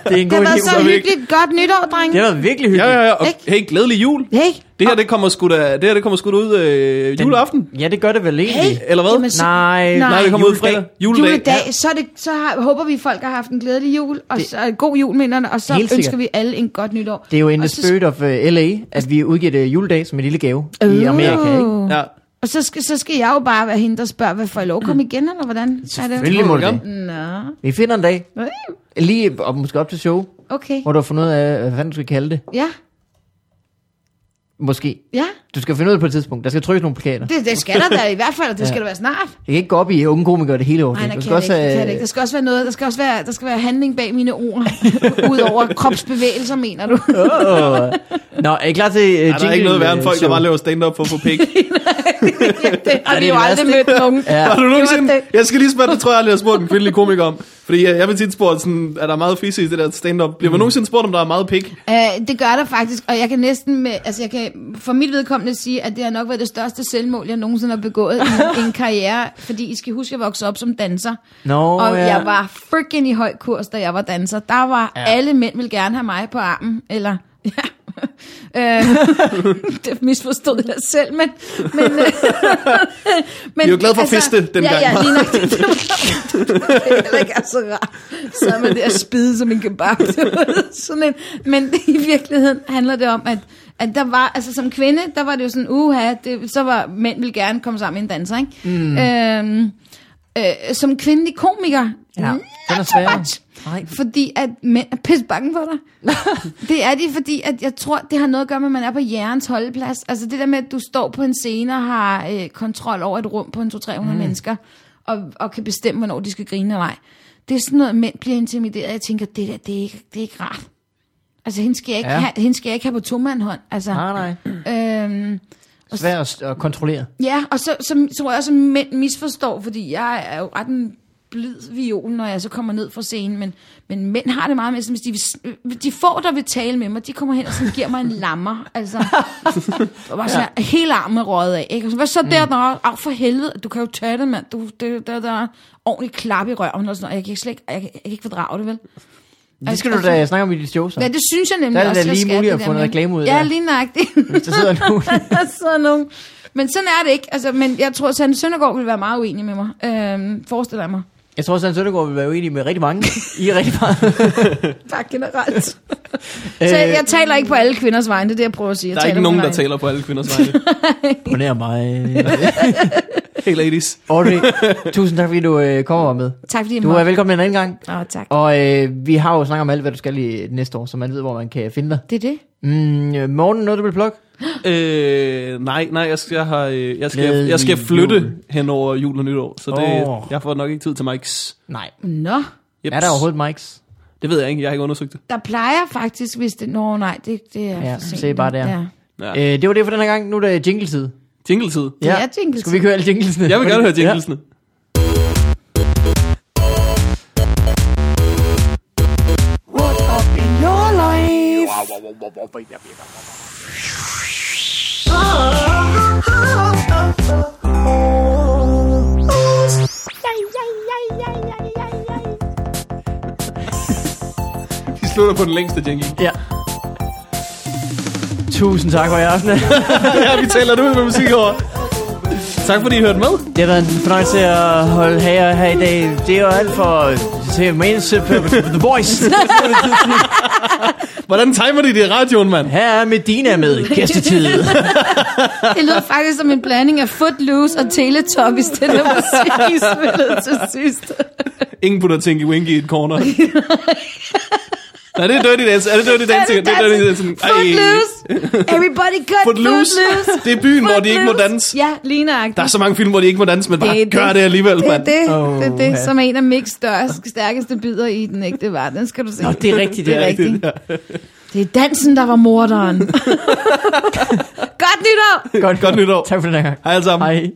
det er en det god idé. været så vi ikke. hyggeligt. Godt nytår, dreng. Det har været virkelig ja, hyggeligt. ja, ja. Og Ikke? hey, glædelig jul. Hey. Det her, det kommer sgu da, det her, det kommer sgu da ud øh, Den- juleaften. Ja, det gør det vel egentlig. Eller hvad? Jamen, så- Nej, Nej. Nej, det kommer ud juledag. fredag. Juledag. Juledag, så, er det, så har, håber vi, folk har haft en glædelig jul, og Det- så en god jul, minderne, og så Helt ønsker vi alle en godt nytår. Det er jo the Og så- spirit of uh, LA, at vi udgiver det juledag som en lille gave i Amerika, ikke? Ja. Og så skal, så skal jeg jo bare være hende, der spørger, hvad får jeg lov at komme igen, eller hvordan? Er det? Selvfølgelig må du det. Nå, Vi finder en dag, Øh, lige og måske op til show, okay. hvor du har fundet ud af, hvad fanden du skal kalde det. Ja, Måske. ja. Du skal finde ud af det på et tidspunkt. Der skal trykkes nogle plakater. Det, det skal der da i hvert fald, og det <laughs> skal der være snart. Jeg kan ikke gå op i unge komikere det hele år. Nej, kan skal også ikke, det have- ikke. Der skal også være noget, der skal også være, der skal være handling bag mine ord, <laughs> Udover kropsbevægelser, mener du? Åh. Nå, er I klar til uh, Er der er ikke noget værre end folk, der bare laver stand-up for at få pik? <laughs> det har det vi er jo det aldrig mødt nogen. Ja. Har du nogensinde... det. Jeg skal lige spørge, det tror jeg aldrig, jeg har spurgt en kvindelig komiker om. Fordi jeg, jeg vil tit spurgt, sådan, er der meget fisse i det der stand-up? Bliver man nogensinde spurgt, om der er meget pik? Uh, det gør der faktisk, og jeg kan næsten med, altså jeg kan for mit vedkommende sige, at det har nok været det største selvmål, jeg nogensinde har begået i, en karriere, fordi I skal huske, at jeg voksede op som danser, Nå, og ja. jeg var freaking i høj kurs, da jeg var danser. Der var ja. alle mænd ville gerne have mig på armen, eller <laughs> ja. Øh, <laughs> det misforstod jeg selv, men... men, <laughs> men I er jo glad for at feste dengang. Ja, ja, lige nok. Det, <laughs> det er heller ikke er så rart. Så er man der spide som en kebab. Sådan en. Men i virkeligheden handler det om, at at der var, altså som kvinde, der var det jo sådan, uha, det, så var mænd ville gerne komme sammen med en danser, ikke? Mm. Øhm, øh, som kvindelig komiker, Ja, not den er svær. Nej. Fordi at mænd er pisse bange for dig. <laughs> det er de, fordi at jeg tror, det har noget at gøre med, at man er på hjernes holdeplads. Altså det der med, at du står på en scene og har øh, kontrol over et rum på en 200-300 mm. mennesker, og, og kan bestemme, hvornår de skal grine eller ej. Det er sådan noget, mænd bliver intimideret. Jeg tænker, det der, det er ikke, det er ikke rart. Altså, hende skal jeg ikke, Ja. have, hende skal jeg ikke have på tomandhånd. Altså, Nej, nej. øhm, Svært at, at kontrollere. Ja, og så, så tror jeg også, at mænd misforstår, fordi jeg er jo ret en blid viol, når jeg så kommer ned fra scenen, men, men mænd har det meget med, sådan, hvis de, vil- de få, der vil tale med mig, de kommer hen og sådan, giver mig en lammer, altså, og bare sådan, ja. hele armen røget af, ikke? Og så, hvad så der, der af for helvede, du kan jo tage det, mand, du, det, der, der er ordentligt klap i røven, og sådan noget. jeg kan ikke slet ikke, jeg, kan- jeg kan ikke fordrage det, vel? Det skal du da snakke om i dit show, så. Ja, det synes jeg nemlig Der er det også, lige muligt det at få noget med- reklame ud Ja, der. lige nøjagtigt. <laughs> Hvis der sidder nogen. <laughs> der sidder nogen. Men sådan er det ikke. Altså, men jeg tror, at Sande Søndergaard vil være meget uenig med mig. Øhm, forestiller jeg mig. Jeg tror, at Sand Søndergaard vil være uenig med rigtig mange. I <laughs> rigtig meget. Bare generelt. Så jeg, jeg taler ikke på alle kvinders vegne, det er det, jeg prøver at sige. Jeg Der er ikke på nogen, der egen. taler på alle kvinders vegne. Imponerer mig. Hey ladies. <laughs> Audrey, tusind tak, fordi du øh, kommer med. Tak fordi jeg Du er måtte. velkommen en anden gang. Åh, tak. Og øh, vi har jo snakket om alt, hvad du skal i næste år, så man ved, hvor man kan finde dig. Det er det. Mm, øh, morgen, noget du vil plukke? Øh, nej, nej, jeg skal, jeg, har, øh, jeg, skal, Glædelig jeg skal flytte jul. hen over jul og nytår, så det, Åh. jeg får nok ikke tid til Mikes. Nej. Nå, Jeps. Er der overhovedet mics? Det ved jeg ikke, jeg har ikke undersøgt det. der plejer faktisk, hvis det... Nå, nej, det, det er Ja, for sent. se bare der. Ja. Ja. Øh, det var det for den her gang. Nu er det jingletid. Jingletid. Det er jingle Skal vi køre alle jinglesene? Jeg vil gerne høre jinglesene. What up in your life? Vi slutter på den længste jingle. Ja. Tusind tak for i aften. <laughs> ja, vi taler det ud med musik over. Tak fordi I hørte med. Det har været en fornøjelse at holde her, her i dag. Det er jo alt for til main The Boys. <laughs> Hvordan timer de det i radioen, mand? Her er Medina med gæstetid. <laughs> Det lyder faktisk som en blanding af Footloose og Teletubbies, det der musik, I spillede til sidst. Ingen putter Tinky Winky i et corner. Nej, det er Dirty Dance. Er det Dirty Dancing? Det er Dirty Dancing. Footloose! Everybody cut Footloose. Footloose! Det er byen, hvor de ikke må danse. Ja, lige nøjagtigt. Der er så mange film, hvor de ikke må danse, men bare Det er gør det. det alligevel, Det er mand. det, Åh, det, er det ja. som er en af Micks største, stærkeste bidder i den ægte var. Den skal du se. Nå, det er rigtigt, Det er ja. rigtigt. Ja. Det er dansen, der var morderen. <laughs> Godt nytår! Godt, Godt nytår. Tak for den her gang. Hej alle sammen. Hej.